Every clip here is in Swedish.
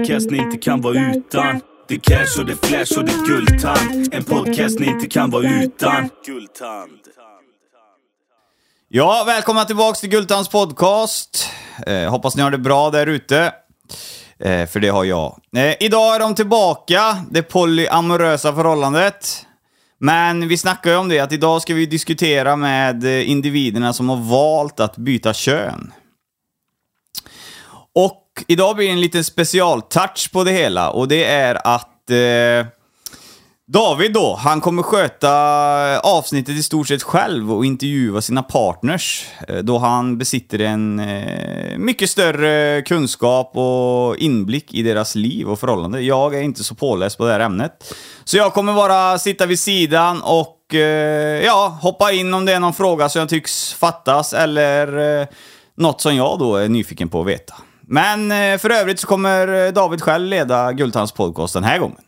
podcast ni inte kan vara utan. Det är cash och det är flash och det är guldtand. En podcast ni inte kan vara utan. Guldtand. Ja, välkomna tillbaks till Gultans podcast. Eh, hoppas ni har det bra där ute. Eh, för det har jag. Eh, idag är de tillbaka, det polyamorösa förhållandet. Men vi snackar ju om det, att idag ska vi diskutera med individerna som har valt att byta kön. Och idag blir det en liten specialtouch på det hela och det är att eh, David då, han kommer sköta eh, avsnittet i stort sett själv och intervjua sina partners. Eh, då han besitter en eh, mycket större kunskap och inblick i deras liv och förhållande. Jag är inte så påläst på det här ämnet. Så jag kommer bara sitta vid sidan och eh, ja, hoppa in om det är någon fråga som jag tycks fattas eller eh, något som jag då är nyfiken på att veta. Men eh, för övrigt så kommer eh, David själv leda Guldtands podcast den här gången.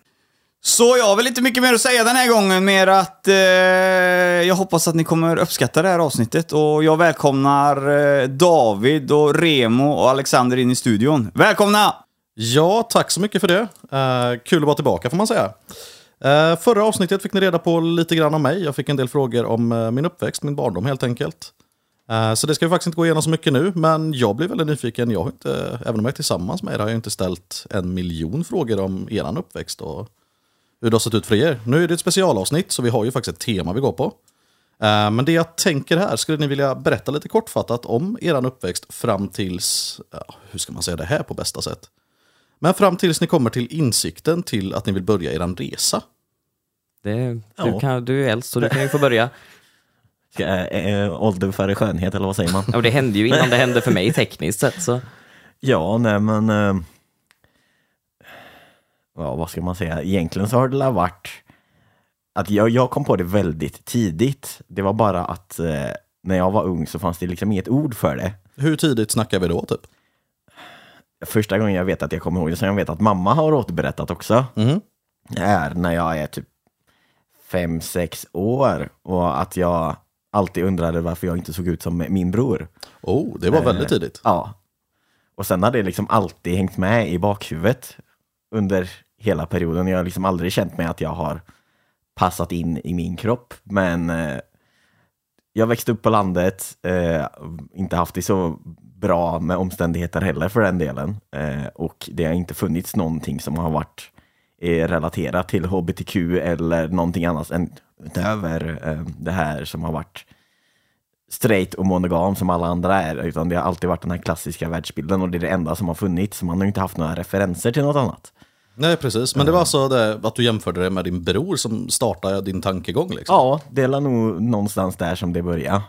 Så jag har väl inte mycket mer att säga den här gången, mer att eh, jag hoppas att ni kommer uppskatta det här avsnittet och jag välkomnar eh, David och Remo och Alexander in i studion. Välkomna! Ja, tack så mycket för det. Eh, kul att vara tillbaka får man säga. Eh, förra avsnittet fick ni reda på lite grann om mig. Jag fick en del frågor om eh, min uppväxt, min barndom helt enkelt. Eh, så det ska vi faktiskt inte gå igenom så mycket nu, men jag blir väldigt nyfiken. Jag har inte, även om jag är tillsammans med er har jag inte ställt en miljon frågor om er uppväxt och hur det har sett ut för er. Nu är det ett specialavsnitt, så vi har ju faktiskt ett tema vi går på. Eh, Men det jag tänker här, skulle ni vilja berätta lite kortfattat om er uppväxt fram tills, ja, hur ska man säga det här på bästa sätt? Men fram tills ni kommer till insikten till att ni vill börja er resa. Det, du, Ja. kan, du är äldst så du kan ju få börja. Eh, ålder före skönhet, eller vad säger man? Ja, och det hände ju innan det hände för mig tekniskt sett. Så. Ja, nej men... Eh, ja, vad ska man säga? Egentligen så har det varit att jag, jag kom på det väldigt tidigt. Det var bara att eh, när jag var ung så fanns det liksom inget ord för det. Hur tidigt snackar vi då typ? Första gången jag vet att jag kommer ihåg det, som jag vet att mamma har återberättat också, Mhm. är när jag är typ fem, sex år och att jag alltid undrade varför jag inte såg ut som min bror. Oh, det var väldigt tidigt. Ja. Och sen har det liksom alltid hängt med i bakhuvudet under hela perioden. Jag har liksom aldrig känt mig att jag har passat in i min kropp. Men eh, jag växte upp på landet, eh, inte haft det så bra med omständigheter heller för den delen. Eh, och det har inte funnits någonting som har varit eh, relaterat till hbtq eller någonting annat än utöver eh, det här som har varit straight och monogam som alla andra är, utan det har alltid varit den här klassiska världsbilden och det är det enda som har funnits. Så man har inte haft några referenser till något annat. Nej, precis. Men det var alltså det, att du jämförde det med din bror som startade din tankegång liksom? Ja, det är nog någonstans där som det börjar.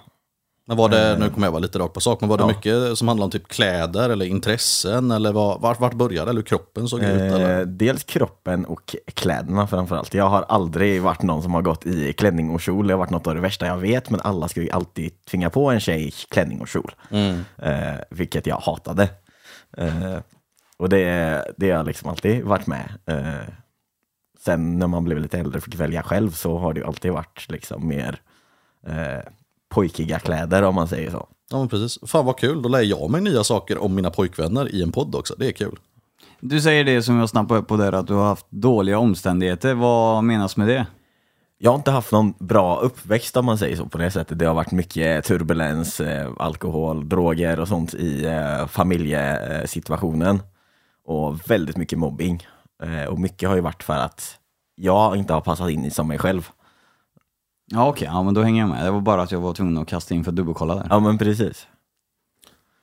Men var det, nu kommer jag vara lite rakt på sak, men var det Ja. mycket som handlade om typ kläder eller intressen eller vad, vart, vart började? Eller hur kroppen såg ut? Eller? Eh, dels kroppen och kläderna framförallt. Jag har aldrig varit någon som har gått i klänning och kjol. Det har varit något av det värsta jag vet, men alla skulle alltid tvinga på en tjej klänning och kjol. Eh, vilket jag hatade. Eh, och det, det har jag liksom alltid varit med. Eh, sen när man blev lite äldre och fick välja själv så har det alltid varit liksom mer eh, pojkiga kläder om man säger så. Ja, men precis. Fan vad kul, då lär jag mig nya saker om mina pojkvänner i en podd också. Det är kul. Du säger det som jag snappade upp på där, att du har haft dåliga omständigheter. Vad menas med det? Jag har inte haft någon bra uppväxt om man säger så på det sättet. Det har varit mycket turbulens, eh, alkohol, droger och sånt i eh, familjesituationen. Och väldigt mycket mobbing. Eh, och mycket har ju varit för att jag inte har passat in som mig själv. Ja okej, ja, men då hänger jag med. Det var bara att jag var tvungen att kasta in för att dubbelkolla där. Ja men precis.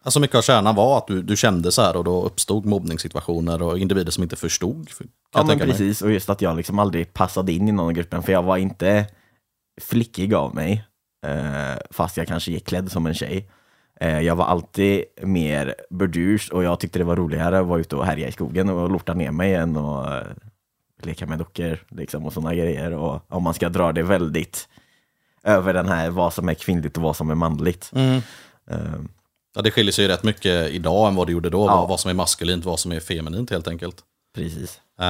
Alltså mycket av kärnan var att du, du kände så här och då uppstod mobbningssituationer och individer som inte förstod. Kan Ja jag men tänka mig. precis, och just att jag liksom aldrig passade in i någon av gruppen för jag var inte flickig av mig. Eh, fast jag kanske gick klädd som en tjej. Eh, jag var alltid mer burdus och jag tyckte det var roligare att vara ute och härja i skogen och lorta ner mig än att eh, leka med dockor liksom, och sådana grejer. Och om man ska dra det väldigt över den här vad som är kvinnligt och vad som är manligt. Mm. Eh, Ja, det skiljer sig ju rätt mycket idag än vad det gjorde då. Ja. Vad, vad som är maskulint, vad som är feminint helt enkelt. precis. Eh,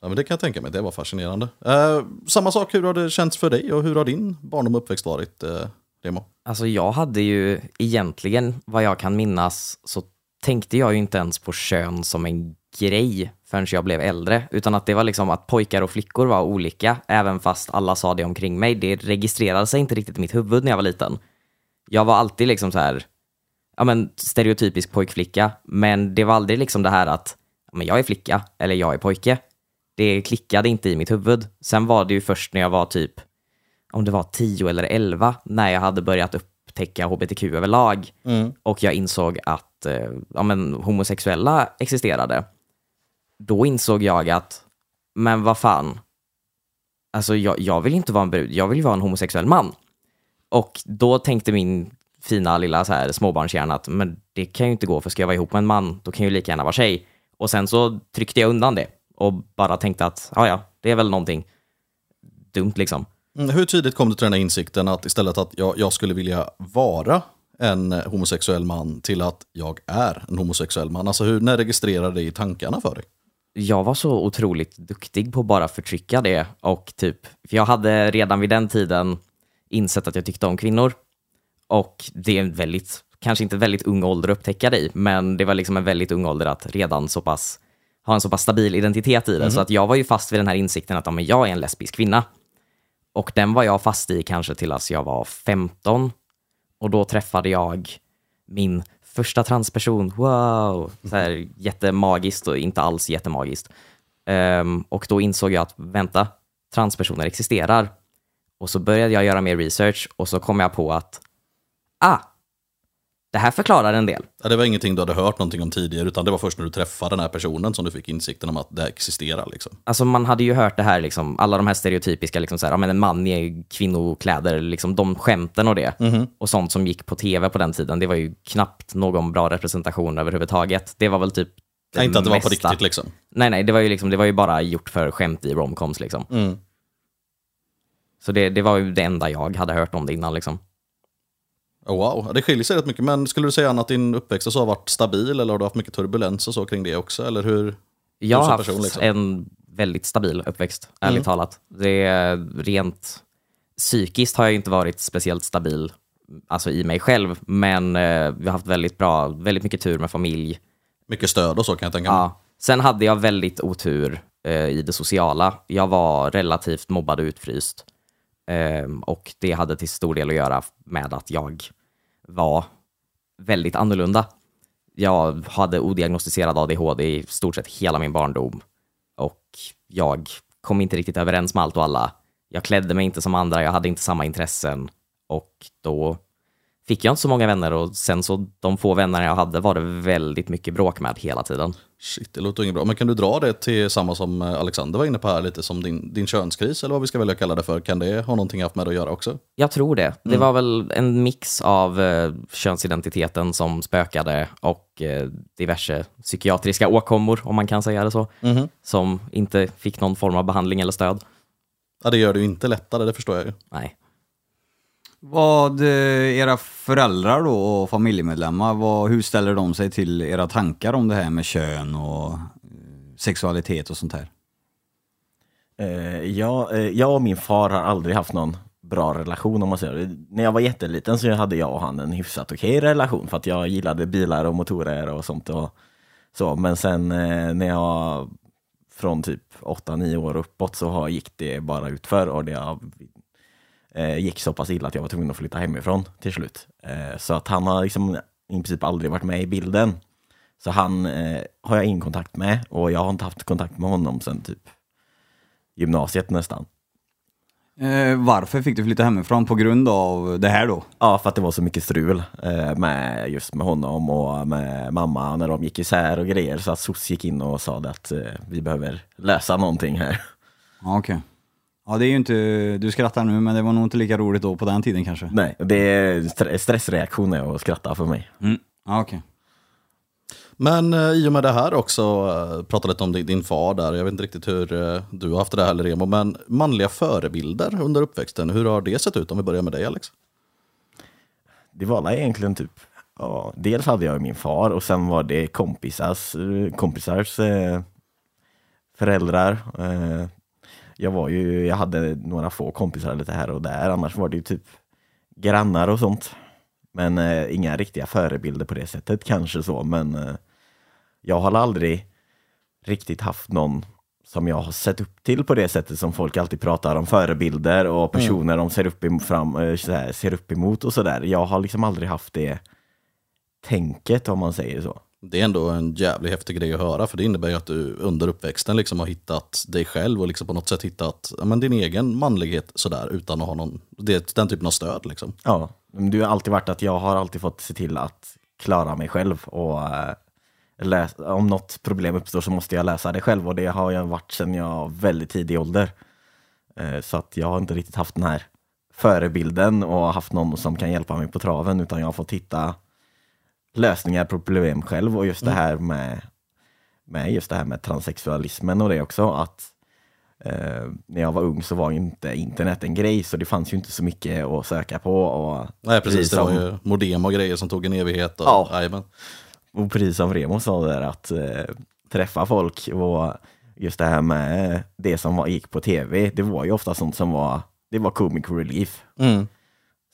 ja, men det kan jag tänka mig, det var fascinerande. Eh, samma sak, hur har det känts för dig och hur har din barndom och uppväxt varit, uh, Remo? Alltså jag hade ju egentligen, vad jag kan minnas, så tänkte jag ju inte ens på kön som en grej förrän jag blev äldre, utan att det var liksom att pojkar och flickor var olika, även fast alla sa det omkring mig. Det registrerade sig inte riktigt i mitt huvud när jag var liten. Jag var alltid liksom så här, ja men stereotypisk pojkflicka, men det var aldrig liksom det här att men jag är flicka eller jag är pojke. Det klickade inte i mitt huvud. Sen var det ju först när jag var typ, om det var 10 eller 11, när jag hade börjat upptäcka hbtq överlag och jag insåg att eh, ja, men, homosexuella existerade. Då insåg jag att, men vad fan, alltså jag, jag vill inte vara en brud, jag vill vara en homosexuell man. Och då tänkte min fina lilla så här småbarnshjärna att men det kan ju inte gå, för ska jag vara ihop med en man, då kan jag ju lika gärna vara tjej. Och sen så tryckte jag undan det och bara tänkte att ja, ja, det är väl någonting dumt liksom. Mm, hur tidigt kom du till den här insikten att istället att jag, jag skulle vilja vara en homosexuell man till att jag är en homosexuell man? Alltså hur, när registrerade det i tankarna för dig? Jag var så otroligt duktig på att bara förtrycka det och typ, för jag hade redan vid den tiden insett att jag tyckte om kvinnor. Och det är en väldigt, kanske inte väldigt ung ålder att upptäcka det i, men det var liksom en väldigt ung ålder att redan så pass ha en så pass stabil identitet i det. Så att jag var ju fast vid den här insikten att ja, men jag är en lesbisk kvinna. Och den var jag fast i kanske till att jag var 15. Och då träffade jag min första transperson. Wow! Så här, jättemagiskt och inte alls jättemagiskt. Um, och då insåg jag att vänta, transpersoner existerar. Och så började jag göra mer research och så kom jag på att ah, det här förklarar en del. Ja, det var ingenting du hade hört någonting om tidigare, utan det var först när du träffade den här personen som du fick insikten om att det existerar. Liksom. Alltså man hade ju hört det här, liksom, alla de här stereotypiska, liksom så här, ja, men en man i kvinnokläder, liksom, de skämten och det. Och sånt som gick på tv på den tiden, det var ju knappt någon bra representation överhuvudtaget. Det var väl typ det Nej, inte att det var på mesta. riktigt liksom. Nej, nej, det var ju, liksom, det var ju bara gjort för skämt i romcoms. Liksom. Mm. Så det, det var ju det enda jag hade hört om det innan. Liksom. Oh, wow, det skiljer sig rätt mycket. Men skulle du säga att din uppväxt och så har varit stabil eller har du haft mycket turbulens och så kring det också? Eller hur? Jag har haft person, liksom. en väldigt stabil uppväxt, ärligt talat. Det är rent psykiskt har jag inte varit speciellt stabil alltså i mig själv, men eh, vi har haft väldigt bra, väldigt mycket tur med familj. Mycket stöd och så kan jag tänka mig. Ja. Sen hade jag väldigt otur eh, i det sociala. Jag var relativt mobbad och utfryst. Ehm, och det hade till stor del att göra med att jag var väldigt annorlunda. Jag hade odiagnostiserad ADHD i stort sett hela min barndom. Och jag kom inte riktigt överens med allt och alla. Jag klädde mig inte som andra, jag hade inte samma intressen. Och då fick jag inte så många vänner och sen så de få vänner jag hade var det väldigt mycket bråk med hela tiden. Shit, det låter inget bra. Men kan du dra det till samma som eh, Alexander var inne på här, lite som din, din könskris eller vad vi ska välja att kalla det för? Kan det ha någonting haft med det att göra också? Jag tror det. Det var väl en mix av eh, könsidentiteten som spökade och eh, diverse psykiatriska åkommor, om man kan säga det så, som inte fick någon form av behandling eller stöd. Ja, det gör det ju inte lättare, det förstår jag ju. Nej. Vad, eh, era föräldrar då och familjemedlemmar, vad, hur ställer de sig till era tankar om det här med kön och eh, sexualitet och sånt här? Eh, jag, eh, jag och min far har aldrig haft någon bra relation om man säger det. När jag var jätteliten så hade jag och han en hyfsat okej relation för att jag gillade bilar och motorer och sånt. Och så. Men sen eh, när jag från typ 8-9 år uppåt så har, gick det bara utför och det har, eh, gick så pass illa att jag var tvungen att flytta hemifrån till slut. Eh, så att han har liksom i princip aldrig varit med i bilden. Så han eh, har jag ingen kontakt med och jag har inte haft kontakt med honom sen typ gymnasiet nästan. Eh, varför fick du flytta hemifrån? På grund av det här då? Ja, för att det var så mycket strul eh, med just med honom och med mamma när de gick isär och grejer. Så att SOS gick in och sa att eh, vi behöver lösa någonting här. Okej. Ja, det är ju inte, du skrattar nu, men det var nog inte lika roligt då på den tiden kanske. Nej, det är stre- stressreaktioner att skratta för mig. Mm. Ja, okej. Men eh, i och med det här också, eh, prata lite om din, din far där. Jag vet inte riktigt hur eh, du har haft det här eller Remo, men manliga förebilder under uppväxten, hur har det sett ut? Om vi börjar med dig Alex. Det var alla egentligen typ, ja, dels hade jag min far och sen var det kompisars, eh, kompisars eh, föräldrar. Jag var ju, jag hade några få kompisar lite här och där, annars var det ju typ grannar och sånt. Men eh, inga riktiga förebilder på det sättet, kanske så, men eh, jag har aldrig riktigt haft någon som jag har sett upp till på det sättet som folk alltid pratar om förebilder och personer de ser upp, emot, fram, eh, så här, ser upp emot och sådär. Jag har liksom aldrig haft det tänket om man säger så. Det är ändå en jävligt häftig grej att höra, för det innebär ju att du under uppväxten liksom har hittat dig själv och liksom på något sätt hittat ja, men din egen manlighet sådär utan att ha någon, det, den typen av stöd. Liksom. Ja, du det har alltid varit att jag har alltid fått se till att klara mig själv och äh, läs, om något problem uppstår så måste jag läsa det själv och det har jag varit sedan jag var väldigt tidig ålder. Äh, så att jag har inte riktigt haft den här förebilden och haft någon som kan hjälpa mig på traven utan jag har fått hitta lösningar på problem själv och just det här med, med just det här med transsexualismen och det också att eh, när jag var ung så var inte internet en grej så det fanns ju inte så mycket att söka på och Nej, precis. Det var ju modem och grejer som tog en evighet. Och, Ja. Och precis som Remo sa där att eh, träffa folk och just det här med det som var, gick på tv, det var ju ofta sånt som var, det var comic relief. Mm.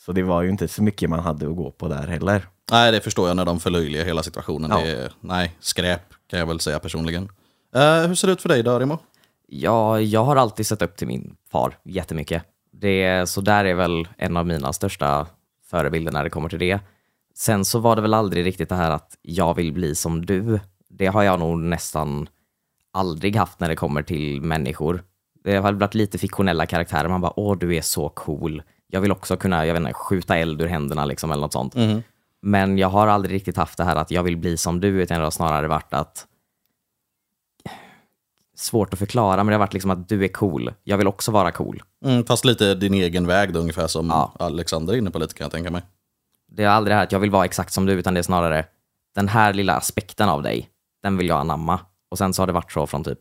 Så det var ju inte så mycket man hade att gå på där heller. Nej, det förstår jag när de förlöjligar hela situationen. Ja. Är, nej, skräp kan jag väl säga personligen. Eh, hur ser det ut för dig då, Remo? Ja, jag har alltid sett upp till min far jättemycket. Det, så där är väl en av mina största förebilder när det kommer till det. Sen så var det väl aldrig riktigt det här att jag vill bli som du. Det har jag nog nästan aldrig haft när det kommer till människor. Det har varit lite fiktionella karaktärer. Man bara, åh du är så cool. Jag vill också kunna, jag vet inte, skjuta eld ur händerna liksom eller något sånt. Men jag har aldrig riktigt haft det här att jag vill bli som du, utan det har snarare varit att svårt att förklara, men det har varit liksom att du är cool. Jag vill också vara cool. Mm, fast lite din egen väg då, ungefär som Ja. Alexander är inne på lite kan jag tänka mig. Det är aldrig det här att jag vill vara exakt som du, utan det är snarare den här lilla aspekten av dig, den vill jag anamma. Och sen så har det varit så från typ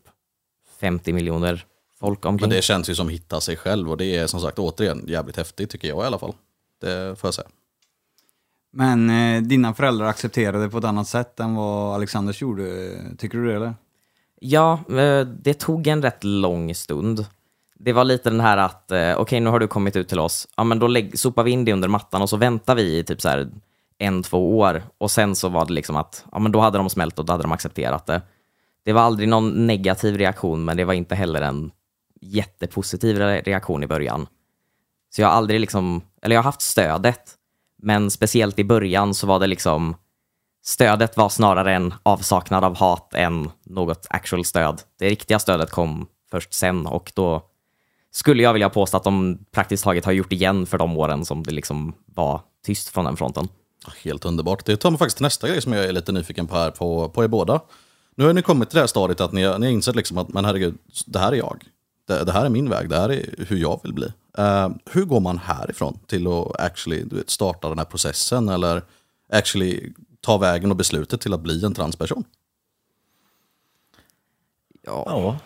50 miljoner folk omkring. Men det känns ju som hitta sig själv och det är som sagt återigen jävligt häftigt tycker jag i alla fall. Det får jag säga. Men eh, dina föräldrar accepterade på ett annat sätt än vad Alexanders gjorde. Tycker du det eller? Ja, eh, det tog en rätt lång stund. Det var lite den här att, okej okej nu har du kommit ut till oss, ja men då lägg, sopar vi in det under mattan och så väntar vi i typ så här en, två år. Och sen så var det liksom att, ja men då hade de smält och då hade de accepterat det. Det var aldrig någon negativ reaktion, men det var inte heller en jättepositiv reaktion i början. Så jag har aldrig liksom, eller jag har haft stödet, men speciellt i början så var det liksom, stödet var snarare en avsaknad av hat än något actual stöd. Det riktiga stödet kom först sen och då skulle jag vilja påstå att de praktiskt taget har gjort igen för de åren som det liksom var tyst från den fronten. Helt underbart. Det tar mig faktiskt till nästa grej som jag är lite nyfiken på här på, på er båda. Nu har ni kommit till det här stadiet att ni, har- ni har insett liksom att men herregud, det här är jag. Det, det här är min väg, det här är hur jag vill bli. Eh, hur går man härifrån till att actually du vet, starta den här processen eller actually ta vägen och beslutet till att bli en transperson? Ja,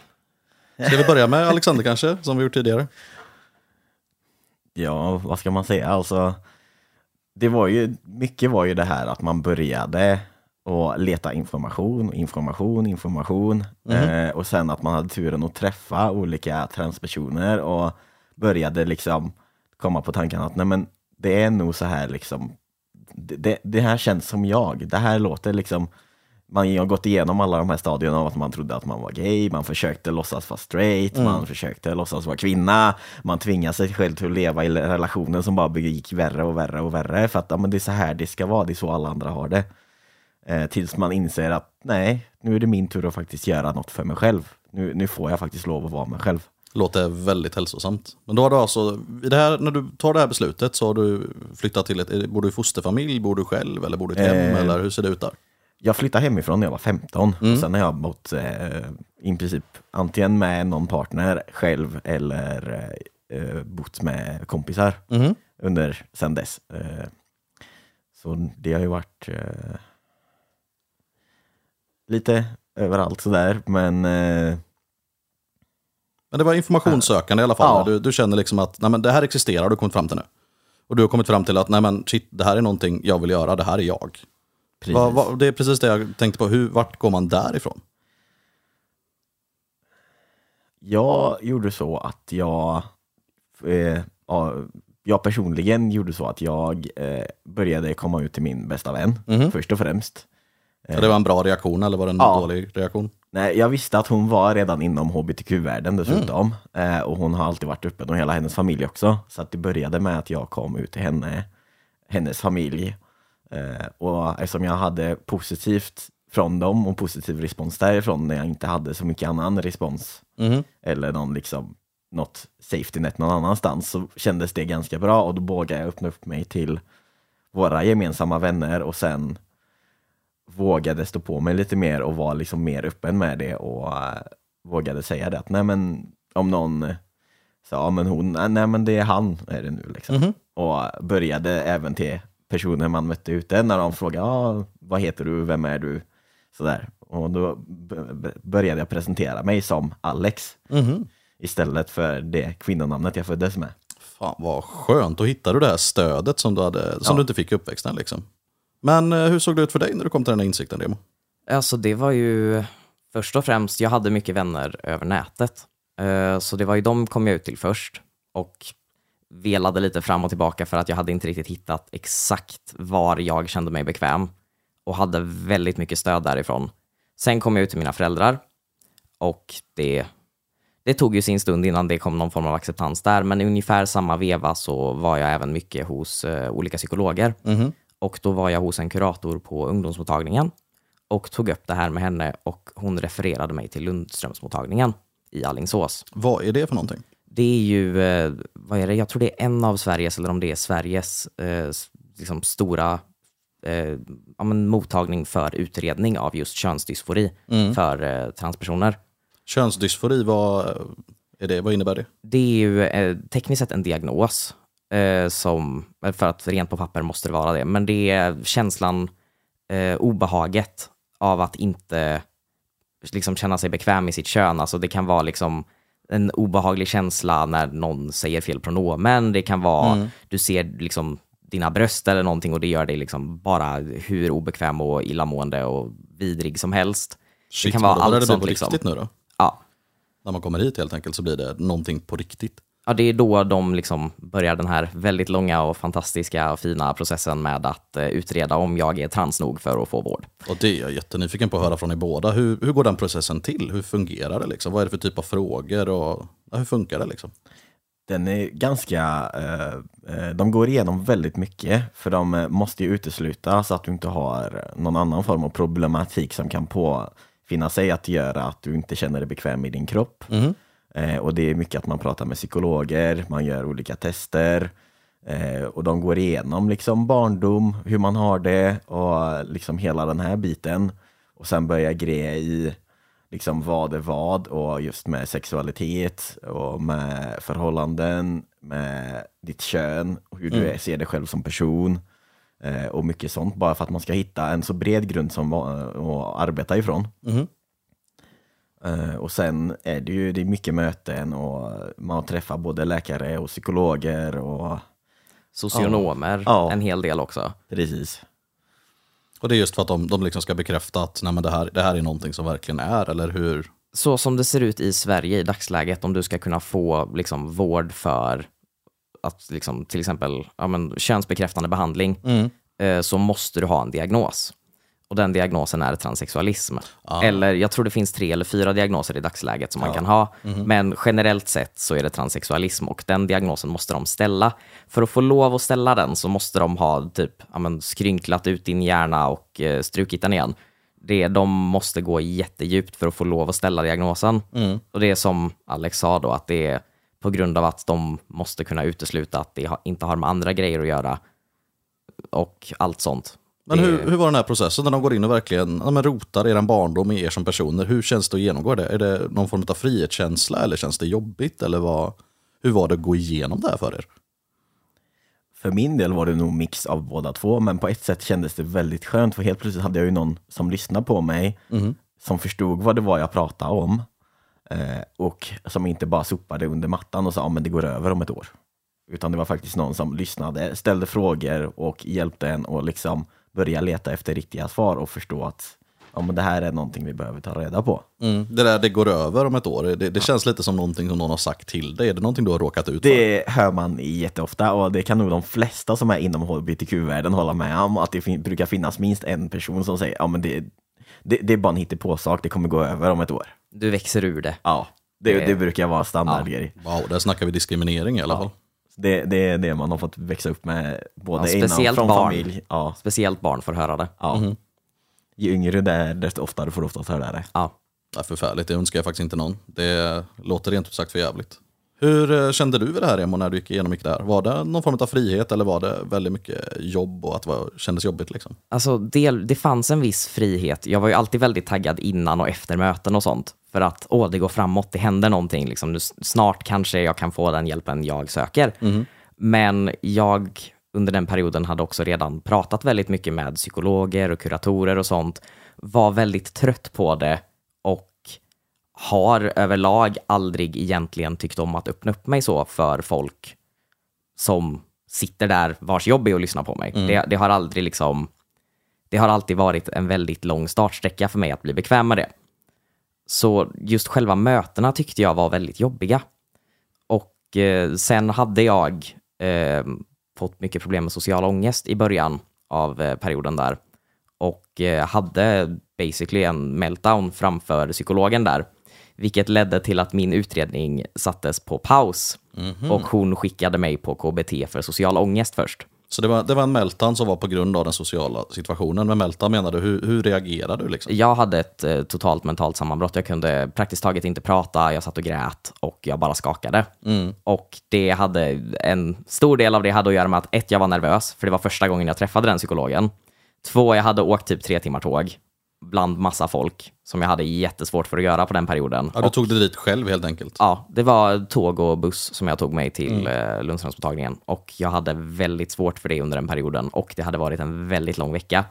Ska vi börja med Alexander kanske, som vi gjort tidigare? ja vad ska man säga? Alltså, det var ju, mycket var ju det här att man började och leta information, information, information. Eh, och sen att man hade turen att träffa olika transpersoner och började liksom komma på tanken att nej men det är nog så här liksom, det, det, här känns som jag, det här låter liksom man har gått igenom alla de här stadierna av att man trodde att man var gay, man försökte låtsas vara straight, man försökte låtsas vara kvinna, man tvingade sig själv till att leva i relationer som bara gick värre och värre och värre för att ja, men det är så här det ska vara, det är så alla andra har det. Eh, tills man inser att nej, nu är det min tur att faktiskt göra något för mig själv. Nu, nu får jag faktiskt lov att vara mig själv. Låter väldigt hälsosamt. Men då har du alltså, i det här, när du tar det här beslutet så har du flyttat till ett, bor du i fosterfamilj, bor du själv eller bor du i ett hem Eh. eller hur ser det ut där? Jag flyttade hemifrån när jag var 15 och sen har jag bott eh, i princip antingen med någon partner själv eller eh, bott med kompisar under sen dess. Eh, så det har ju varit eh, lite överallt sådär men eh, Men det var informationssökande i alla fall. Ja. Du, du känner liksom att nej, men det här existerar, du har kommit fram till nu. Och du har kommit fram till att nej, men shit, det här är någonting jag vill göra, det här är jag. Va, va, det är precis det jag tänkte på, hur, vart går man därifrån? Jag gjorde så att jag, eh, ja, jag personligen gjorde så att jag eh, började komma ut till min bästa vän, först och främst. Ja, det var en bra reaktion eller var det en Ja. dålig reaktion? Nej, jag visste att hon var redan inom hbtq-världen dessutom. Eh, och hon har alltid varit öppen och hela hennes familj också. Så att det började med att jag kom ut till henne, hennes familj. Eh, och eftersom jag hade positivt från dem och positiv respons därifrån när jag inte hade så mycket annan respons eller någon liksom något safety net någon annanstans så kändes det ganska bra och då vågade jag öppna upp mig till våra gemensamma vänner och sen vågade stå på mig lite mer och var liksom mer öppen med det och eh, vågade säga det att nej men om någon sa ja men hon, eh, nej men det är han är det nu liksom. Och började även till personer man mötte ute när de frågade ja, vad heter du, vem är du? Sådär. Och då började jag presentera mig som Alex istället för det kvinnonamnet jag föddes med. Fan vad skönt, då hittade du det här stödet som du, hade, som Ja. du inte fick i uppväxten. Liksom. Men eh, hur såg det ut för dig när du kom till den här insikten, Remo? Alltså det var ju först och främst, jag hade mycket vänner över nätet. Eh, Så det var ju de kom jag ut till först och velade lite fram och tillbaka för att jag hade inte riktigt hittat exakt var jag kände mig bekväm och hade väldigt mycket stöd därifrån. Sen kom jag ut till mina föräldrar och det, det tog ju sin stund innan det kom någon form av acceptans där, men i ungefär samma veva så var jag även mycket hos eh, olika psykologer. Och då var jag hos en kurator på ungdomsmottagningen och tog upp det här med henne och hon refererade mig till Lundströmsmottagningen i Allingsås. Vad är det för någonting? Det är ju, eh, vad är det, jag tror det är en av Sveriges, eller om det är Sveriges eh, liksom stora eh, ja, men mottagning för utredning av just könsdysfori för eh, transpersoner. Könsdysfori, vad, är det, vad innebär det? Det är ju eh, tekniskt sett en diagnos, eh, som, för att rent på papper måste det vara det, men det är känslan, eh, obehaget av att inte liksom känna sig bekväm i sitt kön. Alltså det kan vara liksom en obehaglig känsla när någon säger fel pronomen, det kan vara, du ser liksom dina bröst eller någonting och det gör dig liksom bara hur obekväm och illamående och vidrig som helst. Shit, det kan vara allt det bli sånt på liksom. riktigt nu då? Ja. När man kommer hit helt enkelt så blir det någonting på riktigt. Ja, det är då de liksom börjar den här väldigt långa och fantastiska och fina processen med att eh, utreda om jag är trans nog för att få vård. Och det är jag jättenyfiken på att höra från er båda. Hur, hur går den processen till? Hur fungerar det? Liksom? Vad är det för typ av frågor? Och, ja, hur funkar det? Liksom? Den är ganska, eh, eh, de går igenom väldigt mycket för de måste ju utesluta så att du inte har någon annan form av problematik som kan påfinna sig att göra att du inte känner dig bekväm i din kropp. Eh, och det är mycket att man pratar med psykologer, man gör olika tester eh, och de går igenom liksom barndom, hur man har det och liksom hela den här biten. Och sen börjar greja i liksom vad är vad och just med sexualitet och med förhållanden, med ditt kön och hur du är, ser dig själv som person eh, och mycket sånt bara för att man ska hitta en så bred grund som att arbeta ifrån. Eh, och sen är det ju det är mycket möten och man träffar både läkare och psykologer och Socionomer, Ja. en hel del också. precis. Och det är just för att de, de liksom ska bekräfta att nej, men det, här, det här är någonting som verkligen är, eller hur? Så som det ser ut i Sverige i dagsläget, om du ska kunna få liksom, vård för att liksom, till exempel ja, men, könsbekräftande behandling, eh, så måste du ha en diagnos. Och den diagnosen är transsexualism. Eller jag tror det finns tre eller fyra diagnoser i dagsläget som man kan ha. Men generellt sett så är det transsexualism och den diagnosen måste de ställa. För att få lov att ställa den så måste de ha typ ja, men, skrynklat ut din hjärna och eh, strukit den igen. Det, de måste gå jättedjupt för att få lov att ställa diagnosen. Och det är som Alex sa då, att det är på grund av att de måste kunna utesluta att det inte har med andra grejer att göra och allt sånt. Men Det- hur, hur var den här processen när de går in och verkligen ja, men rotar er barndom i er som personer? Hur känns det att genomgå det? Är det någon form av frihetskänsla eller känns det jobbigt? Eller vad, hur var det att gå igenom det här för er? För min del var det nog mix av båda två, men på ett sätt kändes det väldigt skönt för helt plötsligt hade jag ju någon som lyssnade på mig, som förstod vad det var jag pratade om eh, och som inte bara sopade under mattan och sa att men det går över om ett år. Utan det var faktiskt någon som lyssnade, ställde frågor och hjälpte en att liksom börja leta efter riktiga svar och förstå att ja, men det här är någonting vi behöver ta reda på. Det där det går över om ett år, det, det känns lite som någonting som någon har sagt till dig. Är det någonting du har råkat ut för? Det hör man jätteofta och det kan nog de flesta som är inom hbtq-världen hålla med om att det fin- brukar finnas minst en person som säger ja men det, det, det är bara en hittepåsak, det kommer gå över om ett år. Du växer ur det. Ja, det, Det- det brukar vara standardgrej. Wow, där snackar vi diskriminering i alla fall. Det, det är det man har fått växa upp med, både Ja, innan speciellt från barn. familj. Ja, Speciellt barn får höra det. ja. Ju yngre du är, desto oftare får du oftast höra det. Ja. Ja, förfärligt, det önskar jag faktiskt inte någon. Det låter rent ut sagt för jävligt. Hur eh, kände du vid det här Emo när du gick igenom det här? Var det någon form av frihet eller var det väldigt mycket jobb och att det var, kändes jobbigt liksom? Alltså, det, det fanns en viss frihet. Jag var ju alltid väldigt taggad innan och efter möten och sånt. För att, åh, det går framåt, det händer någonting. Liksom. Nu, snart kanske jag kan få den hjälpen jag söker. Men jag under den perioden hade också redan pratat väldigt mycket med psykologer och kuratorer och sånt. Var väldigt trött på det och har överlag aldrig egentligen tyckt om att öppna upp mig så för folk som sitter där vars jobb är att lyssna på mig. Det, det har aldrig liksom det har alltid varit en väldigt lång startsträcka för mig att bli bekväm med det. Så just själva mötena tyckte jag var väldigt jobbiga. Och eh, sen hade jag eh, fått mycket problem med social ångest i början av eh, perioden där. Och eh, hade basically en meltdown framför psykologen där. Vilket ledde till att min utredning sattes på paus. Och hon skickade mig på KBT för social ångest först. Så det var, det var en meltdown som var på grund av den sociala situationen. Med meltdown menar du, hur, hur reagerade du liksom? Jag hade ett eh, totalt mentalt sammanbrott. Jag kunde praktiskt taget inte prata, jag satt och grät och jag bara skakade. Och det hade, en stor del av det hade att göra med att ett, jag var nervös, för det var första gången jag träffade den psykologen. Två, jag hade åkt typ tre timmar tåg bland massa folk som jag hade jättesvårt för att göra på den perioden. Ja, du tog det dit själv helt enkelt? Ja, det var tåg och buss som jag tog mig till mm. Lundströmsmottagningen. Och jag hade väldigt svårt för det under den perioden och det hade varit en väldigt lång vecka.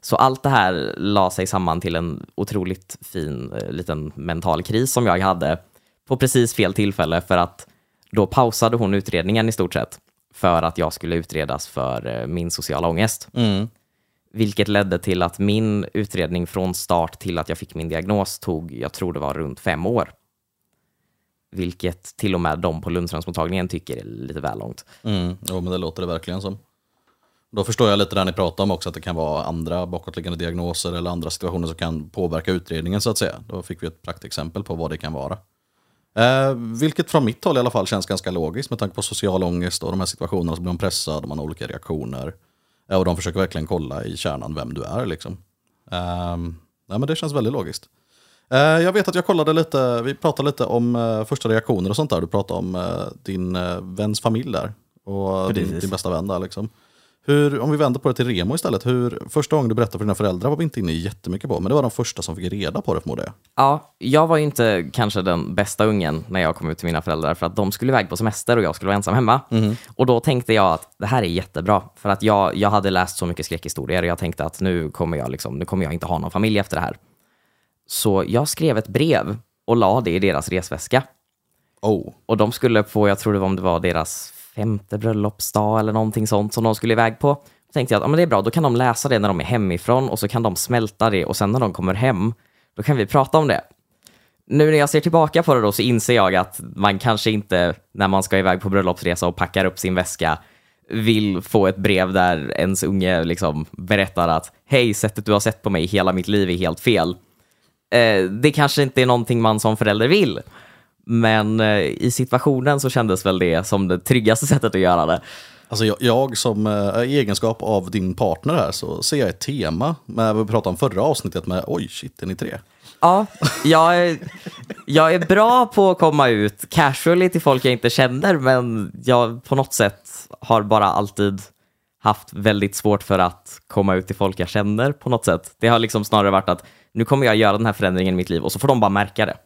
Så allt det här la sig samman till en otroligt fin eh, liten mental kris som jag hade på precis fel tillfälle för att då pausade hon utredningen i stort sett för att jag skulle utredas för eh, min sociala ångest. Vilket ledde till att min utredning från start till att jag fick min diagnos tog, jag tror det var runt fem år. Vilket till och med de på Lundströmsmottagningen tycker är lite väl långt. Mm, jo, men det låter det verkligen som. Då förstår jag lite det ni pratar om också, att det kan vara andra bakåtliggande diagnoser eller andra situationer som kan påverka utredningen så att säga. Då fick vi ett praktexempel på vad det kan vara. Eh, vilket från mitt håll i alla fall känns ganska logiskt med tanke på social ångest och de här situationerna så blir man pressad och man har olika reaktioner. Och de försöker verkligen kolla i kärnan vem du är liksom. Eh, nej, men det känns väldigt logiskt. Eh, jag vet att jag kollade lite, vi pratade lite om eh, första reaktioner och sånt där. Du pratade om eh, din väns familj där. Och din, din bästa vän där liksom. Hur, om vi vänder på det till Remo istället. Hur, första gången du berättade för dina föräldrar var vi inte inne jättemycket på. Men det var de första som fick reda på det förmodar jag. Ja, jag var ju inte kanske den bästa ungen när jag kom ut till mina föräldrar för att de skulle iväg på semester och jag skulle vara ensam hemma. Och då tänkte jag att det här är jättebra för att jag, jag hade läst så mycket skräckhistorier och jag tänkte att nu kommer jag, liksom, nu kommer jag inte ha någon familj efter det här. Så jag skrev ett brev och la det i deras resväska. Oh. Och de skulle på, jag tror det var om det var deras femte bröllopsdag eller någonting sånt som de skulle iväg på. Då tänkte jag att ja, men det är bra, då kan de läsa det när de är hemifrån och så kan de smälta det och sen när de kommer hem, då kan vi prata om det. Nu när jag ser tillbaka på det då så inser jag att man kanske inte, när man ska iväg på bröllopsresa och packar upp sin väska, vill få ett brev där ens unge liksom berättar att hej, sättet du har sett på mig hela mitt liv är helt fel. Eh, det kanske inte är någonting man som förälder vill. Men eh, i situationen så kändes väl det som det tryggaste sättet att göra det. Alltså jag, jag som eh, i egenskap av din partner här så ser jag ett tema med vi pratade om förra avsnittet med oj shit är ni tre? Ja, jag är, jag är bra på att komma ut casually till folk jag inte känner, men jag på något sätt har bara alltid haft väldigt svårt för att komma ut till folk jag känner på något sätt. Det har liksom snarare varit att nu kommer jag göra den här förändringen i mitt liv och så får de bara märka det.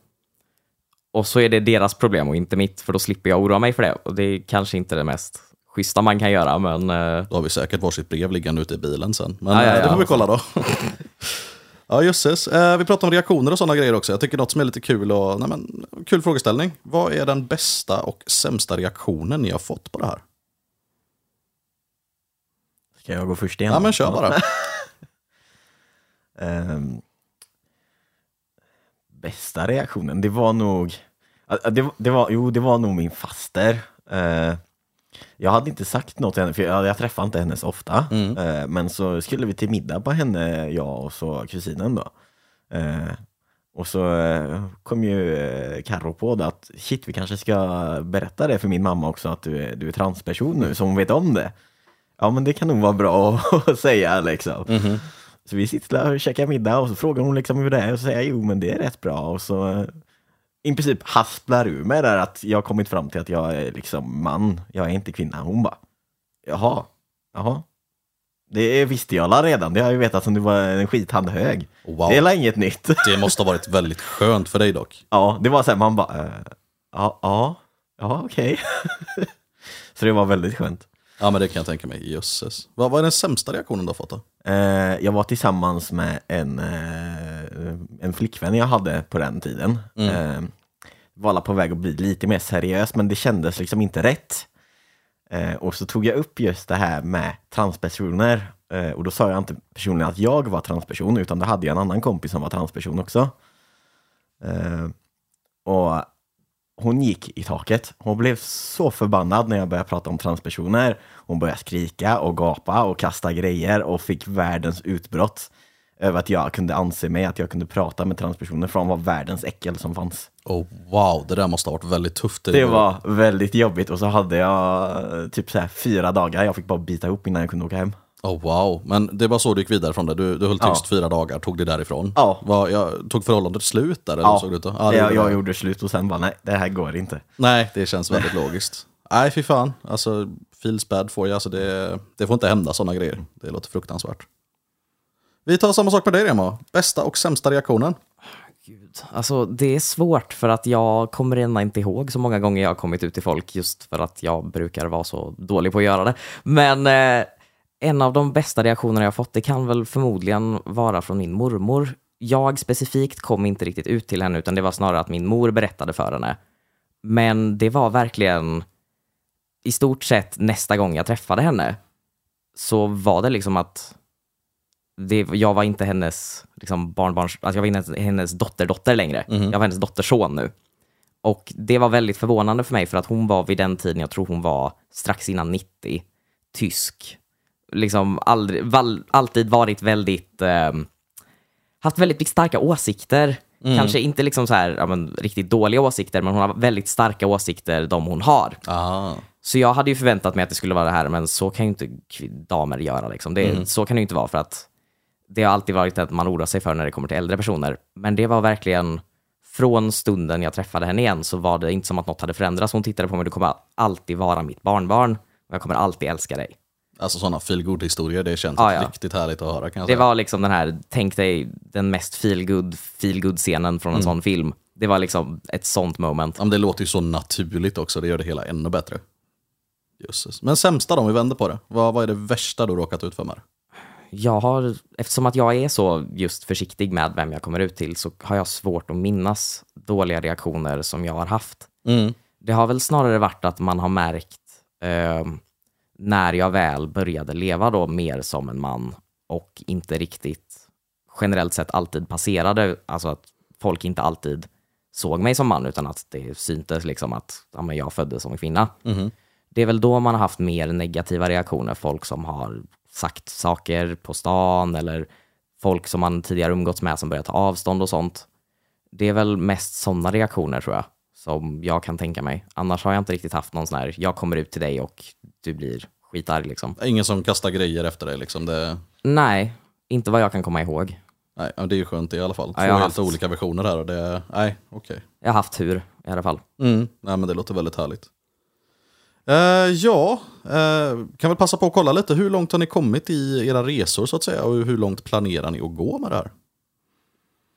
Och så är det deras problem och inte mitt, för då slipper jag oroa mig för det. Och det är kanske inte det mest schyssta man kan göra, men eh, Då har vi säkert varsitt brev liggande ute i bilen sen. Men Ja, ja, eh, det får vi kolla då. ja jösses. Eh, vi pratar om reaktioner och sådana grejer också. Jag tycker något som är lite kul och nej, men, kul frågeställning. Vad är den bästa och sämsta reaktionen ni har fått på det här? Ska jag gå först igen? Ja men kör bara. Ehm, bästa reaktionen, det var nog, det, det var, jo det var nog min faster. Eh, jag hade inte sagt något till henne, för jag, jag träffade inte henne så ofta. Eh, men så skulle vi till middag på henne, jag och så kusinen då. Eh, och så kom ju Carro på det att shit, vi kanske ska berätta det för min mamma också att du är, du är transperson nu, så hon vet om det. Ja, men det kan nog vara bra att säga liksom. Så vi sitter där och käkar middag och så frågar hon liksom hur det är och så säger jag jo men det är rätt bra och så eh, i princip hasplar ur mig där att jag har kommit fram till att jag är liksom man, jag är inte kvinna. Hon bara, jaha, jaha. Det visste jag alla redan, det har jag ju vetat sen du var en skithand hög. Wow. Det är inget nytt. Det måste ha varit väldigt skönt för dig dock. Ja, det var så här, man bara, eh, ja, ja, ja, okej. så det var väldigt skönt. Ja men det kan jag tänka mig, jösses. Vad, vad är den sämsta reaktionen du har fått då? Eh, jag var tillsammans med en, eh, en flickvän jag hade på den tiden. Eh, var alla på väg att bli lite mer seriös, men det kändes liksom inte rätt. Eh, och så tog jag upp just det här med transpersoner. Eh, och då sa jag inte personligen att jag var transperson, utan då hade jag en annan kompis som var transperson också. Eh, och hon gick i taket. Hon blev så förbannad när jag började prata om transpersoner. Hon började skrika och gapa och kasta grejer och fick världens utbrott över att jag kunde anse mig, att jag kunde prata med transpersoner, för de var världens äckel som fanns. Oh, wow, det där måste ha varit väldigt tufft. Det var väldigt jobbigt och så hade jag eh, typ så här fyra dagar, jag fick bara bita ihop innan jag kunde åka hem. Oh, wow, men det var så du gick vidare från det? Du, du höll tyst Ja. fyra dagar, tog det därifrån? Ja. Var, jag, tog förhållandet slut där? Eller Ja, såg det ut jag, det gjorde jag det. gjorde slut och sen bara nej, det här går inte. Nej, det känns väldigt logiskt. Nej, fy fan. Alltså, feels bad for you. Alltså, det, det får inte hända sådana grejer. Det låter fruktansvärt. Vi tar samma sak med dig, Remo. Bästa och sämsta reaktionen? Gud. Alltså det är svårt för att jag kommer ändå inte ihåg så många gånger jag har kommit ut till folk just för att jag brukar vara så dålig på att göra det. Men eh, en av de bästa reaktionerna jag fått, det kan väl förmodligen vara från min mormor. Jag specifikt kom inte riktigt ut till henne utan det var snarare att min mor berättade för henne. Men det var verkligen i stort sett nästa gång jag träffade henne så var det liksom att det, jag var inte hennes liksom, barnbarns, alltså jag var inte hennes dotterdotter längre. Jag var hennes dotterson nu. Och det var väldigt förvånande för mig för att hon var vid den tiden, jag tror hon var strax innan 90, tysk. Liksom aldrig, val, alltid varit väldigt, ehm, haft väldigt starka åsikter. Kanske inte liksom så här, ja, men, riktigt dåliga åsikter, men hon har väldigt starka åsikter, de hon har. Ah. Så jag hade ju förväntat mig att det skulle vara det här, men så kan ju inte damer göra. Liksom. Det, Så kan det ju inte vara, för att det har alltid varit att man oroar sig för när det kommer till äldre personer. Men det var verkligen, från stunden jag träffade henne igen, så var det inte som att något hade förändrats. Hon tittade på mig, du kommer alltid vara mitt barnbarn, och jag kommer alltid älska dig. Alltså sådana feel historier det känns Ah, ja. riktigt härligt att höra kan jag Det säga. var liksom den här, tänk dig den mest feelgood feelgood scenen från en sån film. Det var liksom ett sånt moment. Ja, men det låter ju så naturligt också, det gör det hela ännu bättre. Jösses. Men sämsta då, om vi vänder på det. Vad, vad är det värsta du råkat ut för med? jag har, eftersom att jag är så just försiktig med vem jag kommer ut till så har jag svårt att minnas dåliga reaktioner som jag har haft. Det har väl snarare varit att man har märkt eh, när jag väl började leva då mer som en man och inte riktigt generellt sett alltid passerade, alltså att folk inte alltid såg mig som man utan att det syntes liksom att ja, men jag föddes som en kvinna. Det är väl då man har haft mer negativa reaktioner, folk som har sagt saker på stan eller folk som man tidigare umgåtts med som börjar ta avstånd och sånt. Det är väl mest sådana reaktioner tror jag, som jag kan tänka mig. Annars har jag inte riktigt haft någon sån här, jag kommer ut till dig och du blir skitarg liksom. Ingen som kastar grejer efter dig liksom. Det, Nej, inte vad jag kan komma ihåg. nej, ja, det är ju skönt i alla fall. Två har helt haft- olika versioner här och det, nej, okej. Jag har haft tur i alla fall. Mm. Nej men det låter väldigt härligt. Eh, ja, eh, kan väl passa på att kolla lite. Hur långt har ni kommit i era resor så att säga? Och hur långt planerar ni att gå med det här?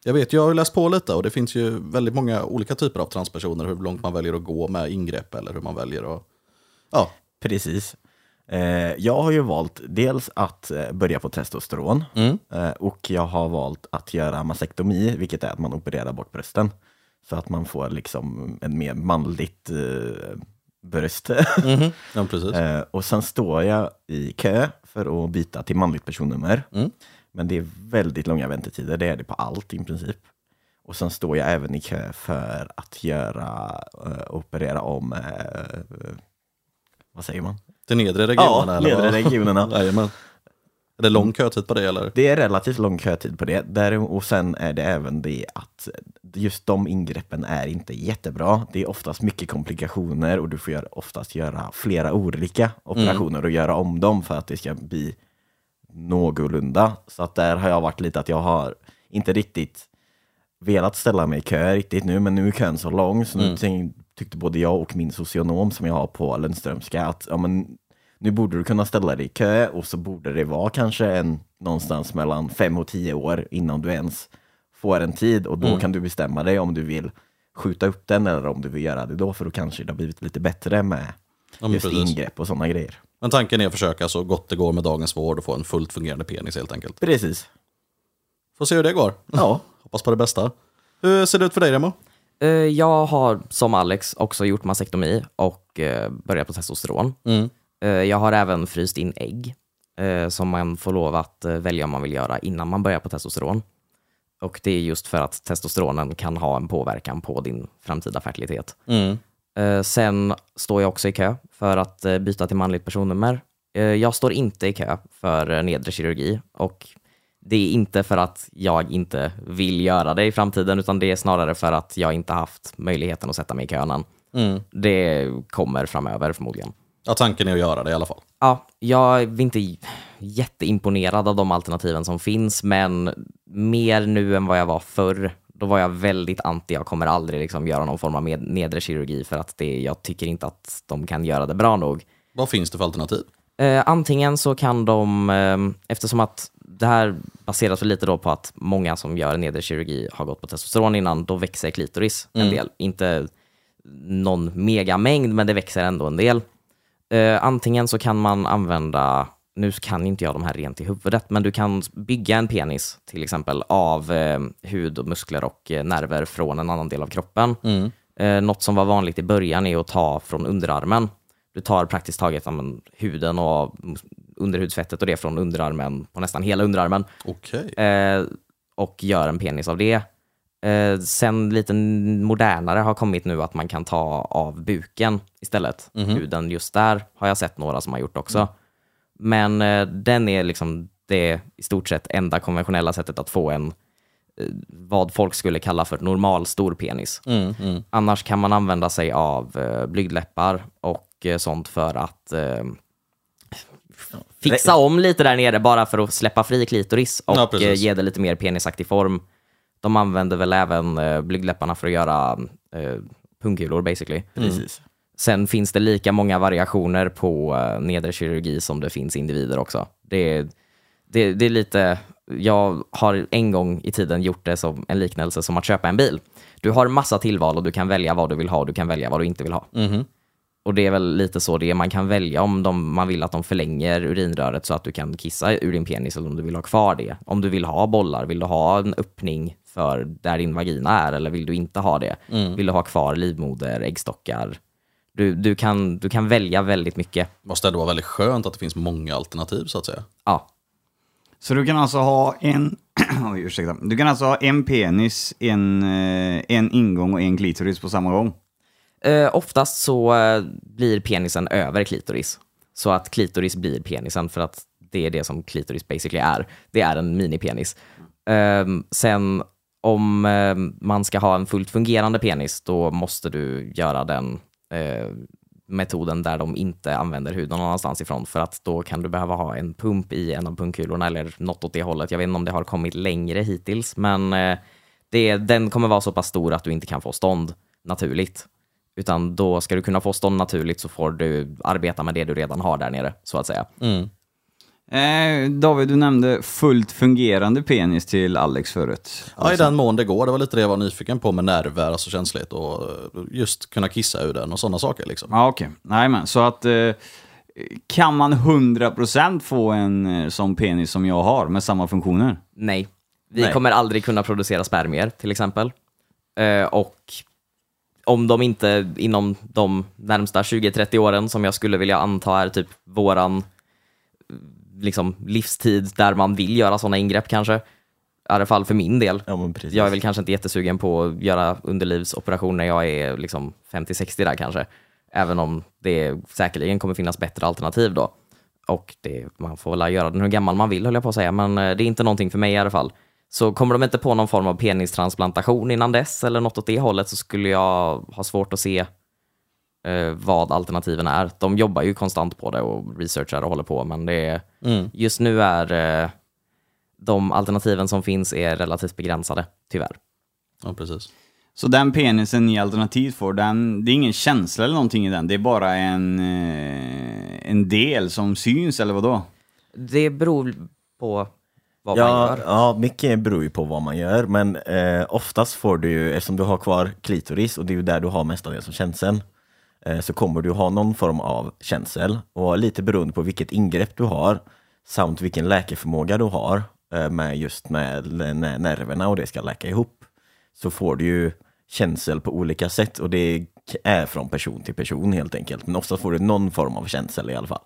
Jag vet, jag har ju läst på lite och det finns ju väldigt många olika typer av transpersoner. Hur långt man väljer att gå med ingrepp eller hur man väljer att... Ja, Precis. Eh, jag har ju valt dels att eh, börja på testosteron eh, och jag har valt att göra mastektomi, vilket är att man opererar bort brösten. Så att man får liksom en mer manligt bröst. ja precis. eh, och sen står jag i kö för att byta till manligt personnummer. Men det är väldigt långa väntetider, det är det på allt i princip. Och sen står jag även i kö för att göra, operera om, vad säger man? Till nedre regionerna? Ja, eller nedre vad? regionerna. Jajamän. Är det lång kötid på det eller? Det är relativt lång kötid på det. Där, och sen är det även det att just de ingreppen är inte jättebra. Det är oftast mycket komplikationer och du får göra, oftast göra flera olika operationer och göra om dem för att det ska bli någorlunda. Så att där har jag varit lite att jag har inte riktigt velat ställa mig i kö riktigt nu, men nu är kön så lång så nu tänk- tyckte både jag och min socionom som jag har på Lundströmska att ja, men, nu borde du kunna ställa dig i kö och så borde det vara kanske en, någonstans mellan fem och tio år innan du ens får en tid och då kan du bestämma dig om du vill skjuta upp den eller om du vill göra det då för då kanske det har blivit lite bättre med Ja, just precis. ingrepp och sådana grejer. Men tanken är att försöka så gott det går med dagens vård och få en fullt fungerande penis helt enkelt. Precis. Får se hur det går. Ja. Hoppas på det bästa. Hur ser det ut för dig Remo? Eh, Jag har som Alex också gjort mastektomi och eh, börjat på testosteron. Eh, Jag har även fryst in ägg som man får lov att välja om man vill göra innan man börjar på testosteron. Och det är just för att testosteronen kan ha en påverkan på din framtida fertilitet. Eh, Sen står jag också i kö för att byta till manligt personnummer. Jag står inte i kö för nedre kirurgi och det är inte för att jag inte vill göra det i framtiden utan det är snarare för att jag inte haft möjligheten att sätta mig i kön än. Det kommer framöver förmodligen. Ja, tanken är att göra det i alla fall. Ja, jag är inte jätteimponerad av de alternativen som finns, men mer nu än vad jag var förr. Då var jag väldigt anti, jag kommer aldrig liksom göra någon form av med, nedre kirurgi för att det, jag tycker inte att de kan göra det bra nog. Vad finns det för alternativ? Eh, antingen så kan de, eh, eftersom att det här baseras lite då på att många som gör nedre kirurgi har gått på testosteron innan, då växer klitoris en del. Inte någon megamängd, men det växer ändå en del. Eh, antingen så kan man använda, nu kan inte jag de här rent i huvudet, men du kan bygga en penis till exempel av eh, hud och muskler och eh, nerver från en annan del av kroppen. Eh, något som var vanligt i början är att ta från underarmen. Du tar praktiskt taget men, huden och underhudsfettet och det från underarmen, på nästan hela underarmen, Okej. eh, och gör en penis av det. Eh, sen lite modernare har kommit nu att man kan ta av buken istället. Huden just där har jag sett några som har gjort också. Men eh, den är liksom det i stort sett enda konventionella sättet att få en eh, vad folk skulle kalla för normal stor penis. Annars kan man använda sig av eh, blygdläppar och eh, sånt för att fixa om lite där nere bara för att släppa fri klitoris och Ja, precis. eh, ge det lite mer penisaktig form. De använder väl även eh, blygdläpparna för att göra eh, pungkulor basically. Precis. Sen finns det lika många variationer på eh, nedre kirurgi som det finns individer också. Det är, det, det är lite, jag har en gång i tiden gjort det som en liknelse som att köpa en bil. Du har massa tillval och du kan välja vad du vill ha och du kan välja vad du inte vill ha. Och det är väl lite så det är. Man kan välja om de, man vill att de förlänger urinröret så att du kan kissa ur din penis eller om du vill ha kvar det. Om du vill ha bollar, vill du ha en öppning för där din vagina är eller vill du inte ha det? Vill du ha kvar livmoder, äggstockar? Du, du, kan, du kan välja väldigt mycket. Måste ändå vara väldigt skönt att det finns många alternativ så att säga. Ja, Så du kan alltså ha en... Oj, ursäkta. Du kan alltså ha en penis, en, eh, en ingång och en klitoris på samma gång? Eh, oftast så eh, blir penisen över klitoris. Så att klitoris blir penisen för att det är det som klitoris basically är. Det är en minipenis. Eh, sen om eh, man ska ha en fullt fungerande penis, då måste du göra den eh, metoden där de inte använder huden någon annanstans ifrån för att då kan du behöva ha en pump i en av pungkulorna eller något åt det hållet. Jag vet inte om det har kommit längre hittills, men eh, det, den kommer vara så pass stor att du inte kan få stånd naturligt. Utan då ska du kunna få stånd naturligt så får du arbeta med det du redan har där nere, så att säga. Eh, David, du nämnde fullt fungerande penis till Alex förut. Ja, i den mån det går. Det var lite det jag var nyfiken på med nerver, alltså känslighet och eh, just kunna kissa ur den och sådana saker. Liksom. Ja, okej. Nej, men så att... Eh, kan man 100% få en eh, sån penis som jag har med samma funktioner? Nej. Vi Nej. kommer aldrig kunna producera spermier, till exempel. Eh, och om de inte inom de närmsta 20-30 åren, som jag skulle vilja anta är typ våran liksom, livstid där man vill göra sådana ingrepp kanske. I alla fall för min del. Ja. Jag är väl kanske inte jättesugen på att göra underlivsoperation när jag är liksom 50-60 där kanske. Även om det säkerligen kommer finnas bättre alternativ då. och det, man får väl göra den hur gammal man vill höll jag på att säga, men eh, det är inte någonting för mig i alla fall. Så kommer de inte på någon form av penistransplantation innan dess eller något åt det hållet så skulle jag ha svårt att se eh, vad alternativen är. De jobbar ju konstant på det och researchar och håller på, men det är, just nu är eh, de alternativen som finns är relativt begränsade, tyvärr. Ja, precis. Så den penisen ni alternativt får, den, det är ingen känsla eller någonting i den? Det är bara en, eh, en del som syns, eller vad då? Det beror på vad man Ja, gör. ja, mycket beror ju på vad man gör, men eh, oftast får du ju, eftersom du har kvar klitoris och det är ju där du har mestadels som känsel, eh, så kommer du ha någon form av känsel och lite beroende på vilket ingrepp du har samt vilken läkeförmåga du har eh, med just med när nerverna och det ska läka ihop så får du ju känsel på olika sätt och det är från person till person helt enkelt. Men oftast får du någon form av känsel i alla fall.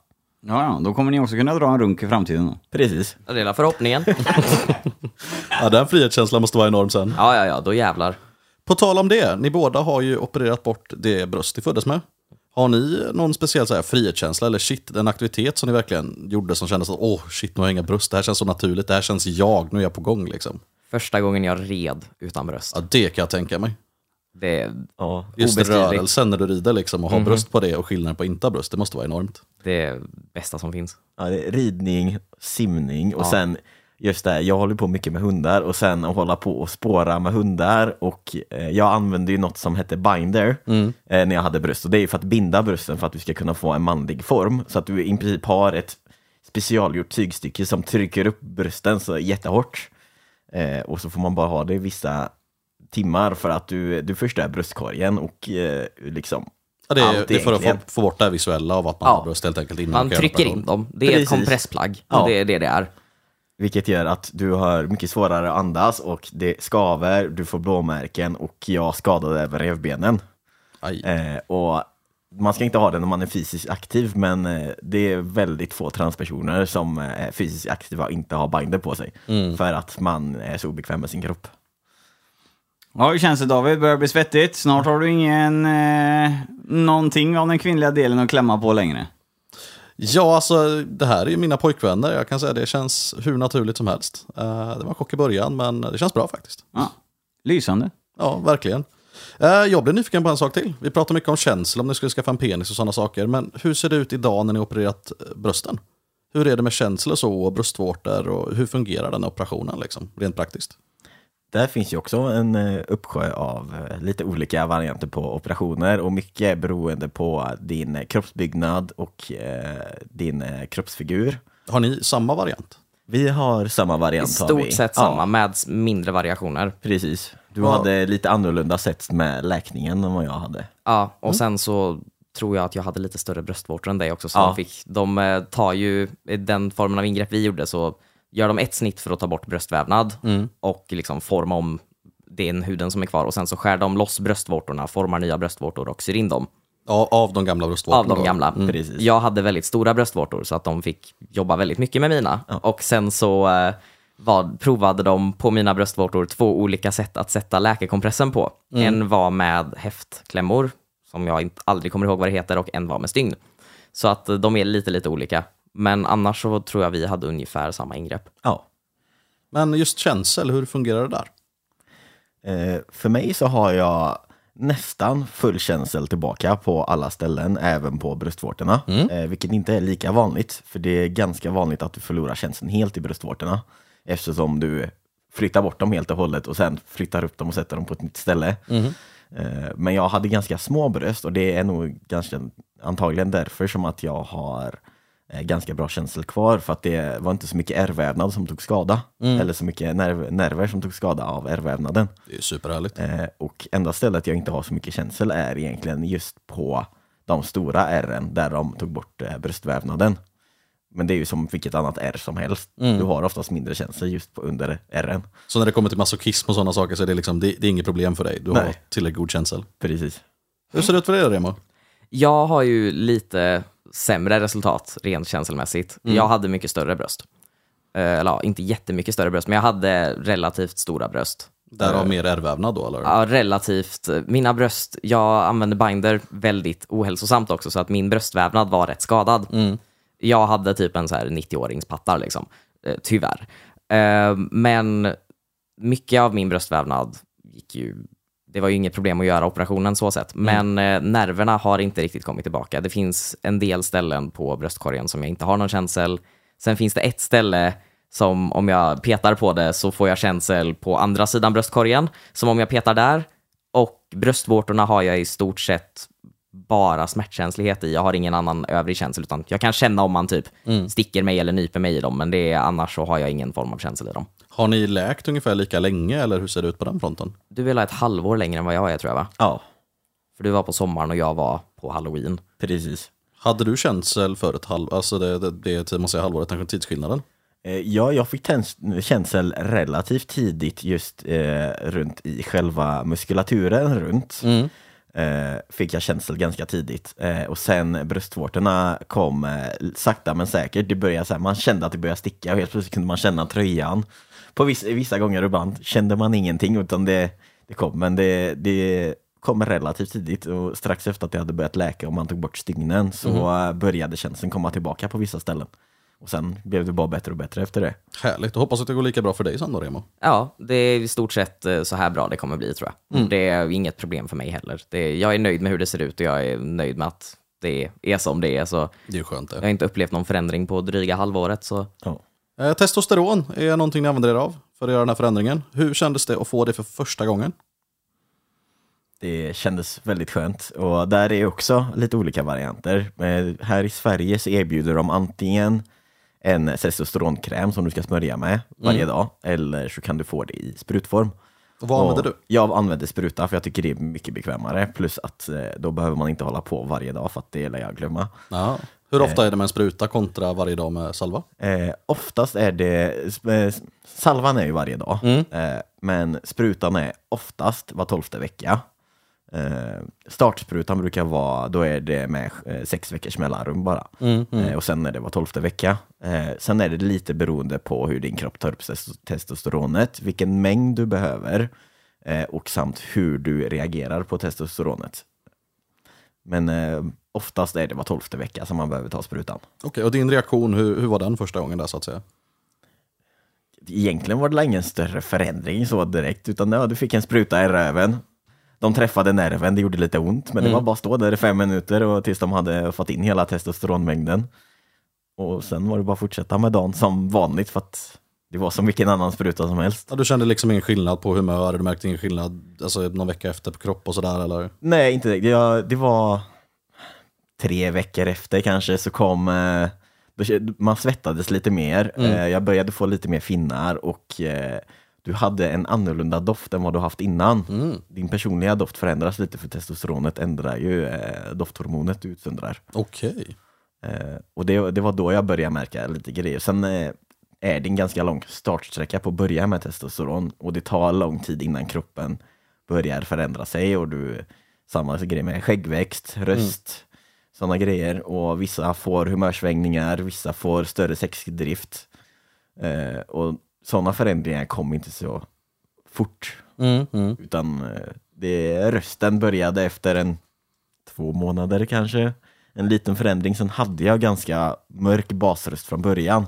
Ja, ja, då kommer ni också kunna dra en runk i framtiden. Precis. Det är förhoppningen. Ja, den frihetskänslan måste vara enorm sen. ja, ja, ja, då jävlar. På tal om det, ni båda har ju opererat bort det bröst ni föddes med. Har ni någon speciell så här, frihetskänsla eller shit, en aktivitet som ni verkligen gjorde som kändes att åh shit, nu har jag inga bröst, det här känns så naturligt, det här känns jag, nu är jag på gång liksom. Första gången jag red utan bröst. Ja, det kan jag tänka mig. Det är, Ja. Just rörelsen när du rider liksom och har bröst på det och skillnaden på inte ha bröst, det måste vara enormt. det är bästa som finns. Ja, det är ridning, simning och sen just det, jag håller på mycket med hundar och sen att hålla på och spåra med hundar och eh, jag använde ju något som hette binder eh, när jag hade bröst och det är ju för att binda brösten för att du ska kunna få en manlig form så att du i princip har ett specialgjort tygstycke som trycker upp brösten så jättehårt eh, och så får man bara ha det i vissa timmar för att du, du förstör bröstkorgen och eh, liksom Ja, det, är, allt det är för att få, få bort det visuella av att man Ja. har bröst helt enkelt innan Man trycker in dem. Det är ett Precis. kompressplagg. Ja. Det är det det är. Vilket gör att du har mycket svårare att andas och det skaver, du får blåmärken och jag skadade även revbenen. Aj. Eh, och man ska inte ha det när man är fysiskt aktiv, men eh, det är väldigt få transpersoner som eh, är fysiskt aktiva och inte har binder på sig. För att man är så obekväm med sin kropp. Ja, hur känns det David? Börjar bli svettigt. Snart har du ingen... Eh, någonting av den kvinnliga delen att klämma på längre. Ja, alltså det här är ju mina pojkvänner. Jag kan säga det känns hur naturligt som helst. Eh, det var en chock i början, men det känns bra faktiskt. Ja, lysande. Ja, verkligen. Eh, jag blev nyfiken på en sak till. Vi pratar mycket om känsla, om ni skulle skaffa en penis och sådana saker. Men hur ser det ut idag när ni opererat eh, brösten? Hur är det med känsla och så, och bröstvårtor och hur fungerar den operationen liksom, rent praktiskt? Där finns ju också en eh, uppsjö av eh, lite olika varianter på operationer och mycket beroende på din kroppsbyggnad och eh, din kroppsfigur. Har ni samma variant? Vi har samma I variant. har vi. stort sett Ja. samma, med mindre variationer. Precis. Du Ja. hade lite annorlunda sätt med läkningen än vad jag hade. Ja, och sen så tror jag att jag hade lite större bröstvårtor än dig också. Så Ja. de, fick, de tar ju, i den formen av ingrepp vi gjorde så gör de ett snitt för att ta bort bröstvävnad och liksom forma om den huden som är kvar och sen så skär de loss bröstvårtorna, formar nya bröstvårtor och syr in dem Ja, av de gamla bröstvårtorna? av de då? gamla. Precis. Jag hade väldigt stora bröstvårtor så att de fick jobba väldigt mycket med mina. Och sen så eh, var, provade de på mina bröstvårtor två olika sätt att sätta läkekompressen på. En var med häftklämmor, som jag inte, aldrig kommer ihåg vad det heter, och en var med stygn. Så att eh, de är lite, lite olika. Men annars så tror jag vi hade ungefär samma ingrepp. Ja. Men just känsel, hur fungerar det där? Eh, för mig så har jag nästan full känsel tillbaka på alla ställen, även på bröstvårtorna. Eh, vilket inte är lika vanligt, för det är ganska vanligt att du förlorar känseln helt i bröstvårtorna. Eftersom du flyttar bort dem helt och hållet och sen flyttar upp dem och sätter dem på ett nytt ställe. Eh, men jag hade ganska små bröst och det är nog ganska antagligen därför som att jag har eh, ganska bra känsel kvar för att det var inte så mycket ärrvävnad som tog skada. Eller så mycket nerv nerver som tog skada av ärrvävnaden. Det är superhärligt. Eh, och enda stället jag inte har så mycket känsel är egentligen just på de stora ärren där de tog bort eh, bröstvävnaden. Men det är ju som vilket annat ärr som helst. Du har oftast mindre känsel just på under ärren. Så när det kommer till masochism och sådana saker så är det, liksom, det, det är inget problem för dig? Du har Nej. tillräckligt god känsel? Precis. Hur ser det ut för dig Remo? Jag har ju lite sämre resultat rent känslomässigt. Jag hade mycket större bröst. Eh, Eller ja, inte jättemycket större bröst, men jag hade relativt stora bröst. Därav mer ärrvävnad då eller? Ja, relativt. Mina bröst, jag använde binder väldigt ohälsosamt också, så att min bröstvävnad var rätt skadad. Jag hade typ en så här 90-åringspattar liksom, eh, tyvärr. Eh, men mycket av min bröstvävnad gick ju, det var ju inget problem att göra operationen så sett, men eh, nerverna har inte riktigt kommit tillbaka. Det finns en del ställen på bröstkorgen som jag inte har någon känsel. Sen finns det ett ställe som om jag petar på det så får jag känsel på andra sidan bröstkorgen, som om jag petar där. Och bröstvårtorna har jag i stort sett bara smärtkänslighet i. Jag har ingen annan övrig känsel, utan jag kan känna om man typ sticker mig eller nyper mig i dem, men det är, annars så har jag ingen form av känsel i dem. Har ni läkt ungefär lika länge eller hur ser det ut på den fronten? Du vill ha ett halvår längre än vad jag är tror jag va? Ja, För du var på sommaren och jag var på halloween. precis. Hade du känsel för ett halv, alltså det, det, det är, man säger halvåret, kanske tidsskillnaden? Eh, Ja, jag fick känsel relativt tidigt just eh, runt i själva muskulaturen runt. Eh, fick jag känsel ganska tidigt. Eh, och sen bröstvårtorna kom eh, sakta men säkert. Det började så här, man kände att det började sticka och helt plötsligt kunde man känna tröjan. På vissa, vissa gånger ibland kände man ingenting utan det, det kom, men det, det kom relativt tidigt och strax efter att det hade börjat läka och man tog bort stygnen så eh, började känseln komma tillbaka på vissa ställen. Och sen blev det bara bättre och bättre efter det. Härligt, och hoppas att det går lika bra för dig sen då Remo. Ja, det är i stort sett eh, så här bra det kommer bli tror jag. Det är inget problem för mig heller. Det, jag är nöjd med hur det ser ut och jag är nöjd med att det är som det är. Så Det är skönt jag det. har inte upplevt någon förändring på dryga halvåret. Så Ja. Eh, testosteron är någonting ni använder er av för att göra den här förändringen. Hur kändes det att få det för första gången? Det kändes väldigt skönt och där är också lite olika varianter. Eh, Här i Sverige så erbjuder de antingen en testosteronkräm som du ska smörja med varje dag eller så kan du få det i sprutform. Och vad använder Och du? Jag använder spruta för jag tycker det är mycket bekvämare plus att eh, då behöver man inte hålla på varje dag för att det lär jag glömma. Ja. Hur ofta är det med en spruta kontra varje dag med salva? Eh, oftast är det, eh, salvan är ju varje dag, eh, men sprutan är oftast var tolfte vecka. Eh, startsprutan brukar vara, då är det med eh, sex veckors mellanrum bara. Eh, och sen är det var tolfte vecka. Eh, sen är det lite beroende på hur din kropp tar upp tes- testosteronet, vilken mängd du behöver eh, och samt hur du reagerar på testosteronet. Men eh, oftast är det var tolfte vecka som man behöver ta sprutan. Okej, och din reaktion, hur, hur var den första gången där så att säga? egentligen var det ingen större förändring så direkt, utan ja, du fick en spruta i röven. De träffade nerven, det gjorde lite ont, men det var bara att stå där i fem minuter och tills de hade fått in hela testosteronmängden. Och sen var det bara att fortsätta med dagen som vanligt för att det var som vilken annan spruta som helst. Ja, du kände liksom ingen skillnad på humör, du märkte ingen skillnad alltså, någon vecka efter på kropp och sådär eller? Nej, inte det. Det, det var tre veckor efter kanske så kom eh, man svettades lite mer. Eh, jag började få lite mer finnar och eh, du hade en annorlunda doft än vad du haft innan. Din personliga doft förändras lite för testosteronet ändrar ju eh, dofthormonet du utsöndrar. Okej. Eh, och det, det var då jag började märka lite grejer. Sen eh, är det en ganska lång startsträcka på att börja med testosteron och det tar lång tid innan kroppen börjar förändra sig och du samma grej med skäggväxt, röst, sådana grejer och vissa får humörsvängningar, vissa får större sexdrift eh, och sådana förändringar kom inte så fort utan eh, det, rösten började efter en två månader kanske. En liten förändring. Sen hade jag ganska mörk basröst från början.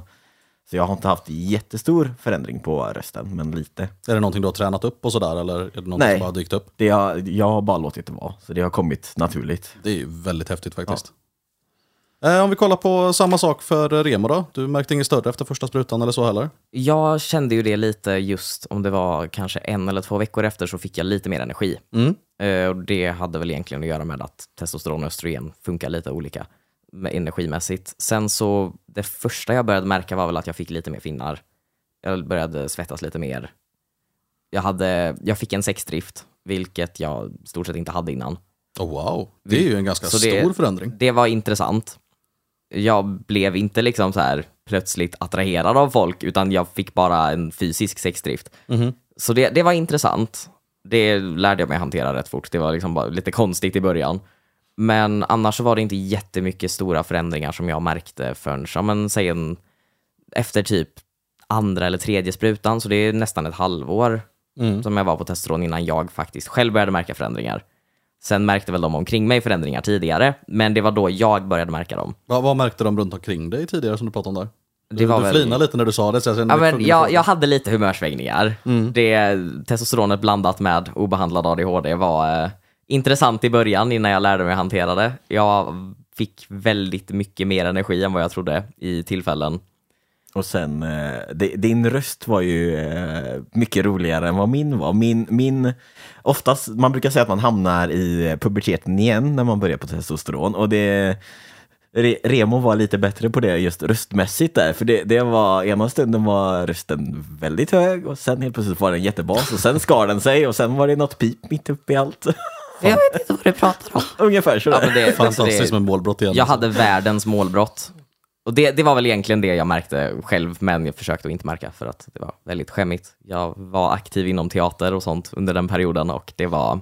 Så jag har inte haft jättestor förändring på rösten, men lite. Är det någonting du har tränat upp och sådär eller är det någonting Nej. som bara dykt upp? Det har, jag har bara låtit det vara, så det har kommit naturligt. Det är ju väldigt häftigt faktiskt. Eh, om vi kollar på samma sak för Remo då? Du märkte inget större efter första sprutan eller så heller? jag kände ju det lite just om det var kanske en eller två veckor efter så fick jag lite mer energi. Eh, och det hade väl egentligen att göra med att testosteron och östrogen funkar lite olika energimässigt. Sen så, det första jag började märka var väl att jag fick lite mer finnar. Jag började svettas lite mer. Jag, hade, jag fick en sexdrift, vilket jag stort sett inte hade innan. Oh, wow, det är ju en ganska Så det- stor förändring. Det var intressant. Jag blev inte liksom så här plötsligt attraherad av folk, utan jag fick bara en fysisk sexdrift. Så det, det var intressant. Det lärde jag mig hantera rätt fort. Det var liksom bara lite konstigt i början. Men annars så var det inte jättemycket stora förändringar som jag märkte förrän, ja, men, säg en, efter typ andra eller tredje sprutan, så det är nästan ett halvår som jag var på testosteron innan jag faktiskt själv började märka förändringar. Sen märkte väl de omkring mig förändringar tidigare, men det var då jag började märka dem. Vad, vad märkte de runt omkring dig tidigare som du pratade om där? Det Du, var du väl- flinade lite när du sa det. Så jag Ja, men jag, jag hade lite humörsvängningar. Det, testosteronet blandat med obehandlad ADHD var eh, intressant i början innan jag lärde mig hantera det. Jag fick väldigt mycket mer energi än vad jag trodde i tillfällen. Och sen, eh, di- din röst var ju eh, mycket roligare än vad min var. Min, min, oftast, man brukar säga att man hamnar i puberteten igen när man börjar på testosteron. Och det, Re, Remo var lite bättre på det just röstmässigt där. För det, det var, ena stunden var rösten väldigt hög och sen helt plötsligt var den jättebas. Och sen skar den sig och sen var det något pip mitt uppe i allt. Jag vet inte vad du pratar om. Ungefär Ja, sådär. men det, Fantastiskt det, med målbrott igen. jag alltså. hade världens målbrott. Och det, det var väl egentligen det jag märkte själv, men jag försökte att inte märka för att det var väldigt skämmigt. Jag var aktiv inom teater och sånt under den perioden och det var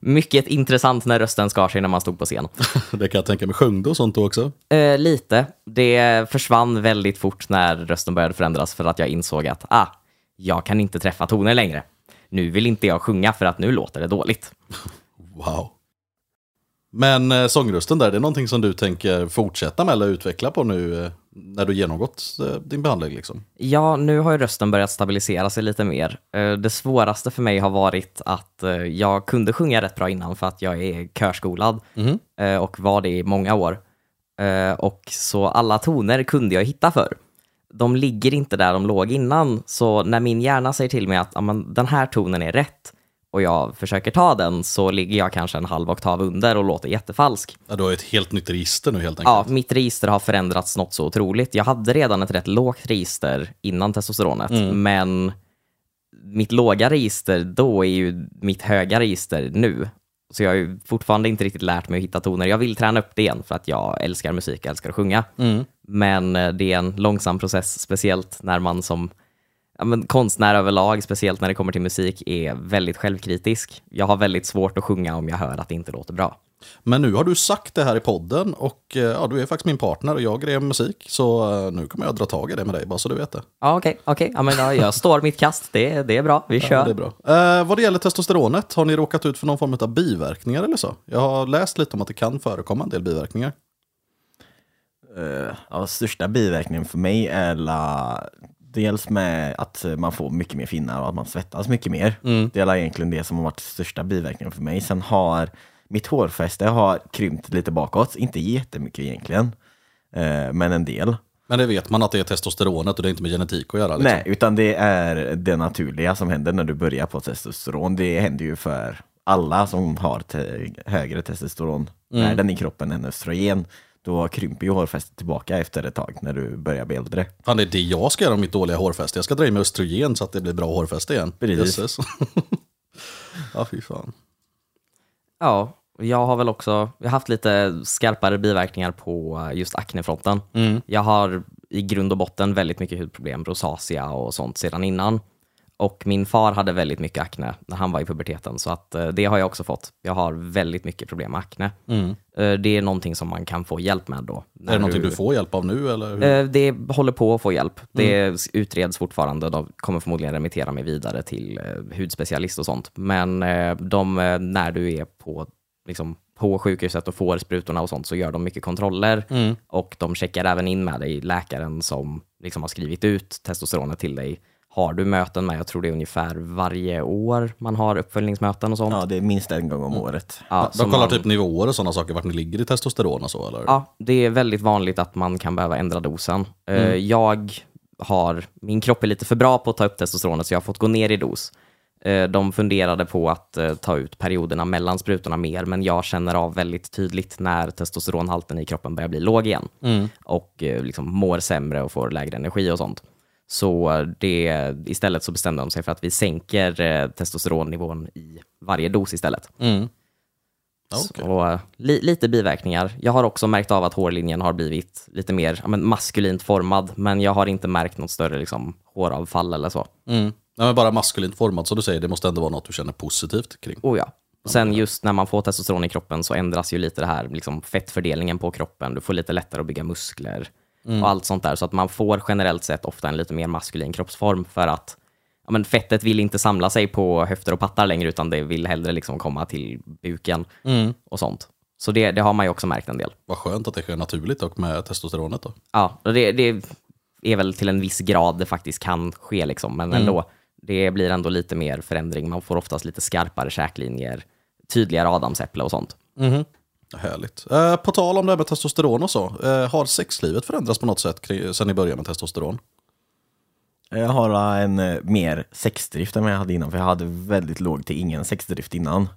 mycket intressant när rösten skar sig när man stod på scen. Det kan jag tänka mig. Sjöng du och sånt då också? Eh, lite. Det försvann väldigt fort när rösten började förändras för att jag insåg att ah, jag kan inte träffa toner längre. Nu vill inte jag sjunga för att nu låter det dåligt. Wow. Men eh, sångrösten där, det är någonting som du tänker fortsätta med eller utveckla på nu eh, när du genomgått eh, din behandling liksom? Ja, nu har ju rösten börjat stabilisera sig lite mer. Eh, Det svåraste för mig har varit att eh, jag kunde sjunga rätt bra innan för att jag är körskolad eh, och var det i många år. Och så alla toner kunde jag hitta för. De ligger inte där de låg innan, så när min hjärna säger till mig att den här tonen är rätt och jag försöker ta den så ligger jag kanske en halv oktav under och låter jättefalsk. Ja, du har ett helt nytt register nu helt enkelt. Ja, mitt register har förändrats något så otroligt. Jag hade redan ett rätt lågt register innan testosteronet, men mitt låga register då är ju mitt höga register nu. Så jag har ju fortfarande inte riktigt lärt mig att hitta toner. Jag vill träna upp det igen för att jag älskar musik, jag älskar att sjunga. Men eh, det är en långsam process, speciellt när man som ja, men konstnär överlag, speciellt när det kommer till musik, är väldigt självkritisk. Jag har väldigt svårt att sjunga om jag hör att det inte låter bra. Men nu har du sagt det här i podden och eh, ja, du är faktiskt min partner och jag gräver musik. Så eh, nu kommer jag dra tag i det med dig, bara så du vet det. Ja, okej. Ja, men ja, jag står mitt kast. Det, det är bra. Vi Ja, kör. det är bra. Eh, vad det gäller testosteronet, har ni råkat ut för någon form av biverkningar eller så? Jag har läst lite om att det kan förekomma en del biverkningar. Uh, ja, största biverkningen för mig är la, dels med att man får mycket mer finnar och att man svettas mycket mer. Det är egentligen det som har varit största biverkningen för mig. Sen har mitt hårfäste har krympt lite bakåt, inte jättemycket egentligen, eh, men en del. Men det vet man att det är testosteronet och det är inte med genetik att göra. Liksom. Nej, utan det är det naturliga som händer när du börjar på testosteron. Det händer ju för alla som har te högre testosteronvärden i kroppen än östrogen. Då krymper ju hårfästet tillbaka efter ett tag när du börjar bli äldre. Fan, det är det jag ska göra med mitt dåliga hårfäste. Jag ska dra i mig östrogen så att det blir bra hårfäste igen. Precis. Ja, fy fan. Ja, jag har väl också jag har haft lite skarpare biverkningar på just aknefronten. Jag har i grund och botten väldigt mycket hudproblem, rosacea och sånt sedan innan. Och min far hade väldigt mycket akne när han var i puberteten, så att eh, det har jag också fått. Jag har väldigt mycket problem med akne. Eh, Det är någonting som man kan få hjälp med då. Är det någonting du får hjälp av nu eller? Eh, Det håller på att få hjälp. Det utreds fortfarande. De kommer förmodligen remittera mig vidare till hudspecialist och sånt. Men de, när du är på, liksom, på sjukhuset och får sprutorna och sånt så gör de mycket kontroller. Och de checkar även in med dig, läkaren som liksom har skrivit ut testosteronet till dig. Har du möten med, jag tror det är ungefär varje år man har uppföljningsmöten och sånt. Ja, det är minst en gång om året. Ja, De kollar man- typ nivåer och sådana saker, vart ni ligger i testosteron och så eller? Ja, det är väldigt vanligt att man kan behöva ändra dosen. Eh, Jag har, min kropp är lite för bra på att ta upp testosteronet så jag har fått gå ner i dos. Eh, De funderade på att eh, ta ut perioderna mellan sprutorna mer, men jag känner av väldigt tydligt när testosteronhalten i kroppen börjar bli låg igen och eh, liksom mår sämre och får lägre energi och sånt. Så det, istället så bestämde de sig för att vi sänker eh, testosteronnivån i varje dos istället. Ja, okej. Så, li, lite biverkningar. Jag har också märkt av att hårlinjen har blivit lite mer ja, men maskulint formad, men jag har inte märkt något större liksom, håravfall eller så. Mm. Men bara maskulint format, så du säger, det måste ändå vara något du känner positivt kring. Oh ja. Sen just när man får testosteron i kroppen så ändras ju lite det här liksom, fettfördelningen på kroppen. Du får lite lättare att bygga muskler och allt sånt där. Så att man får generellt sett ofta en lite mer maskulin kroppsform för att ja, men fettet vill inte samla sig på höfter och pattar längre utan det vill hellre liksom komma till buken och sånt. Så det, det har man ju också märkt en del. Vad skönt att det sker naturligt och med testosteronet då. Ja, det, det är väl till en viss grad det faktiskt kan ske, liksom, men ändå. Det blir ändå lite mer förändring. Man får oftast lite skarpare käklinjer, tydligare adamsäpple och sånt. Härligt. Eh, på tal om det här med testosteron och så. Eh, har sexlivet förändrats på något sätt sen ni började med testosteron? Jag har en eh, mer sexdrift än vad jag hade innan, för jag hade väldigt låg till ingen sexdrift innan.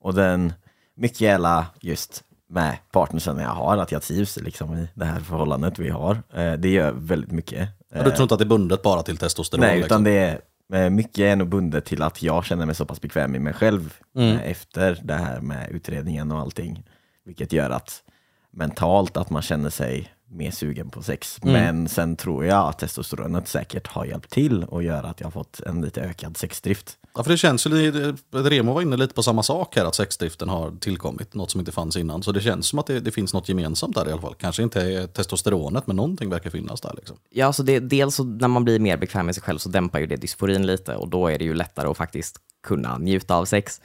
Och den, mycket jävla just med partnersen jag har, att jag trivs liksom i det här förhållandet vi har. Eh, Det gör väldigt mycket. Du tror inte att det är bundet bara till testosteron? Nej, liksom? utan det är eh, mycket är nog bundet till att jag känner mig så pass bekväm i mig själv eh, efter det här med utredningen och allting. Vilket gör att mentalt att man känner sig mer sugen på sex. Men sen tror jag att testosteronet säkert har hjälpt till och gör att jag har fått en lite ökad sexdrift. Ja, för det känns ju, Remo var inne lite på samma sak här, att sexdriften har tillkommit, något som inte fanns innan. Så det känns som att det, det finns något gemensamt där i alla fall. Kanske inte är testosteronet, men någonting verkar finnas där. Liksom. Ja, så det, dels så när man blir mer bekväm med sig själv så dämpar ju det dysforin lite och då är det ju lättare att faktiskt kunna njuta av sex.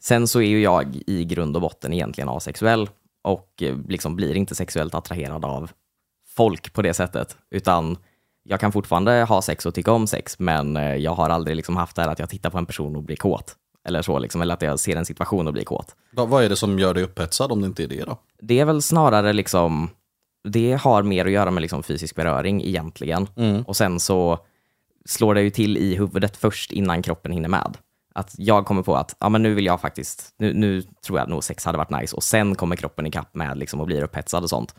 Sen så är ju jag i grund och botten egentligen asexuell och eh, liksom blir inte sexuellt attraherad av folk på det sättet, utan jag kan fortfarande ha sex och tycka om sex, men eh, jag har aldrig liksom haft det här att jag tittar på en person och blir kåt. Eller så, liksom, eller att jag ser en situation och blir kåt. Va- Vad är det som gör dig upphetsad om det inte är det då? Det är väl snarare liksom, det har mer att göra med liksom fysisk beröring egentligen. Och sen så slår det ju till i huvudet först innan kroppen hinner med. Att jag kommer på att ja, men nu vill jag faktiskt, nu, nu tror jag nog sex hade varit nice och sen kommer kroppen ikapp med liksom och blir upphetsad och sånt.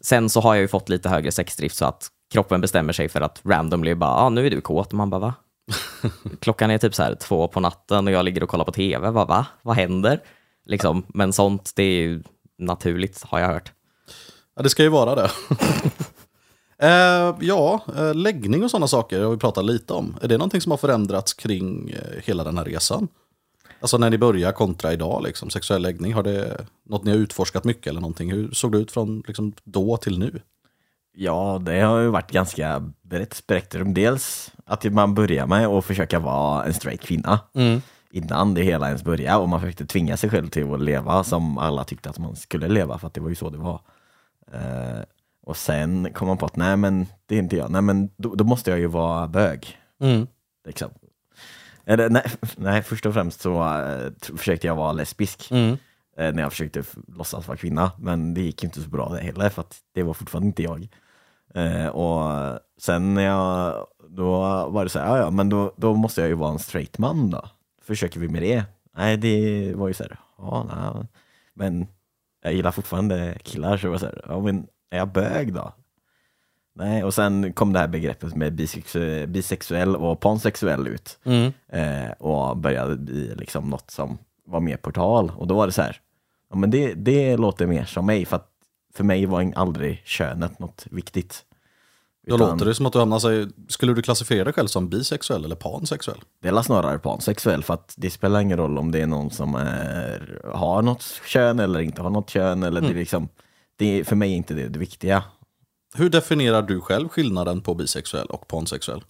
Sen så har jag ju fått lite högre sexdrift så att kroppen bestämmer sig för att randomly bara, ja nu är du kåt och man bara va? Klockan är typ så här två på natten och jag ligger och kollar på tv, bara, va? Vad händer? Liksom, men sånt, det är ju naturligt har jag hört. Ja, det ska ju vara det. eh, ja, eh, läggning och sådana saker har vi pratat lite om. Är det någonting som har förändrats kring eh, hela den här resan? Alltså när ni börjar kontra idag, liksom, sexuell läggning, har det något ni har utforskat mycket eller någonting? Hur såg det ut från liksom, då till nu? Ja, det har ju varit ganska brett spektrum. Dels att man börjar med att försöka vara en straight kvinna innan det hela ens började och man försökte tvinga sig själv till att leva som alla tyckte att man skulle leva för att det var ju så det var. Och sen kom man på att nej men det är inte jag, nej men då, då måste jag ju vara bög. Liksom. Eller, nej, nej, först och främst så tr- försökte jag vara lesbisk eh, när jag försökte låtsas vara kvinna, men det gick inte så bra det heller för att det var fortfarande inte jag. Eh, och sen när jag, då var det så här, "Ja, ja, men då, då måste jag ju vara en straight man då. Försöker vi med det? Nej, det var ju så här, ja, nej, men jag gillar fortfarande killar, så det var så här, ja men är jag bög då? Nej, och sen kom det här begreppet med bisexu- bisexuell och pansexuell ut. Eh, och började bli liksom något som var mer portal. Och då var det så här, ja men det, det låter mer som mig, för att för mig var aldrig könet något viktigt. Då Utan låter det som att du hamnar sig... Skulle du klassifiera dig själv som bisexuell eller pansexuell? Det är snarare pansexuell, för att det spelar ingen roll om det är någon som är, har något kön eller inte har något kön. Eller det är liksom, det är, för mig är inte det det viktiga. Hur definierar du själv skillnaden på bisexuell och pansexuell?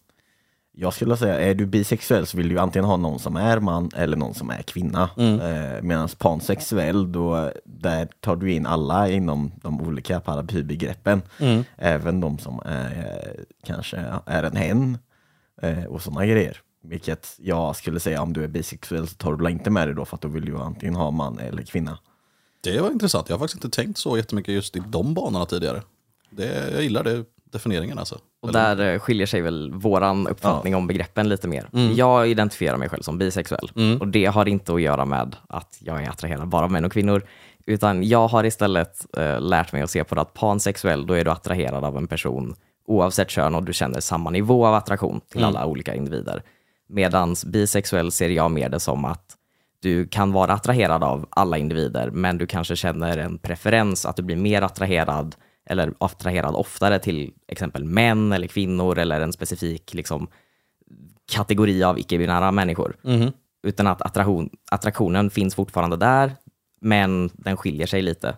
Jag skulle säga, är du bisexuell så vill du antingen ha någon som är man eller någon som är kvinna. Eh, Medan pansexuell, då där tar du in alla inom de olika paraplybegreppen. Även de som är, kanske är en hen eh, och sådana grejer. Vilket jag skulle säga, om du är bisexuell så tar du inte med det då för att då vill du antingen ha man eller kvinna. Det var intressant. Jag har faktiskt inte tänkt så jättemycket just i de banorna tidigare. Det, jag gillar det definieringen alltså. Och Eller- där eh, skiljer sig väl våran uppfattning om begreppen lite mer. Jag identifierar mig själv som bisexuell och det har inte att göra med att jag är attraherad bara av män och kvinnor. Utan jag har istället eh, lärt mig att se på det att pansexuell, då är du attraherad av en person oavsett kön och du känner samma nivå av attraktion till alla olika individer. Medans bisexuell ser jag mer det som att du kan vara attraherad av alla individer, men du kanske känner en preferens att du blir mer attraherad eller attraherad oftare till exempel män eller kvinnor eller en specifik liksom, kategori av icke-binära människor. Utan att attraktion, attraktionen finns fortfarande där, men den skiljer sig lite.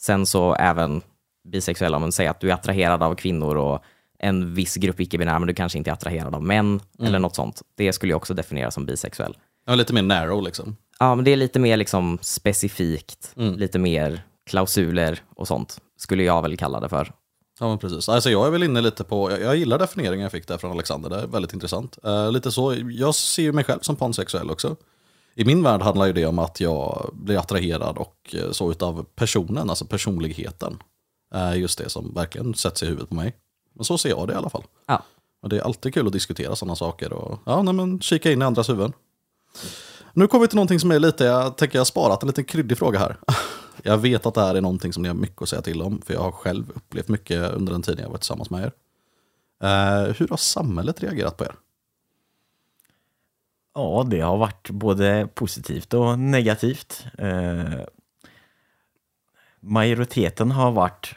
Sen så även bisexuella, om man säger att du är attraherad av kvinnor och en viss grupp icke-binära, men du kanske inte är attraherad av män eller något sånt. Det skulle jag också definiera som bisexuell. Ja, lite mer narrow liksom. Ja, men det är lite mer liksom specifikt, lite mer klausuler och sånt, skulle jag väl kalla det för. Ja, men precis. Alltså, jag är väl inne lite på, jag, jag gillar definieringen jag fick där från Alexander, det är väldigt intressant. Eh, lite så, jag ser ju mig själv som pansexuell också. I min värld handlar ju det om att jag blir attraherad och eh, så utav personen, alltså personligheten. Är just det som verkligen sätts i huvudet på mig. Men så ser jag det i alla fall. Ja. Och det är alltid kul att diskutera sådana saker och ja, nej, men kika in i andras huvuden. Nu kommer vi till någonting som är lite, jag tänker jag har sparat en liten kryddig fråga här. Jag vet att det här är någonting som ni har mycket att säga till om, för jag har själv upplevt mycket under den tiden jag varit tillsammans med er. Eh, hur har samhället reagerat på er? Ja, det har varit både positivt och negativt. Eh, majoriteten har varit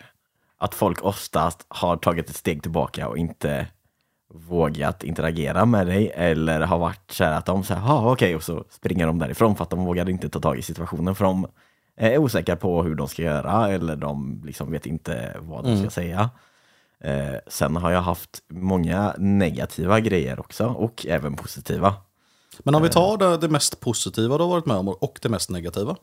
att folk oftast har tagit ett steg tillbaka och inte vågat interagera med dig eller har varit så här att de säger ja okej och så springer de därifrån för att de vågar inte ta tag i situationen för de är osäkra på hur de ska göra eller de liksom vet inte vad de ska säga. Eh, sen har jag haft många negativa grejer också och även positiva. Men om vi tar det, det mest positiva du har varit med om och det mest negativa.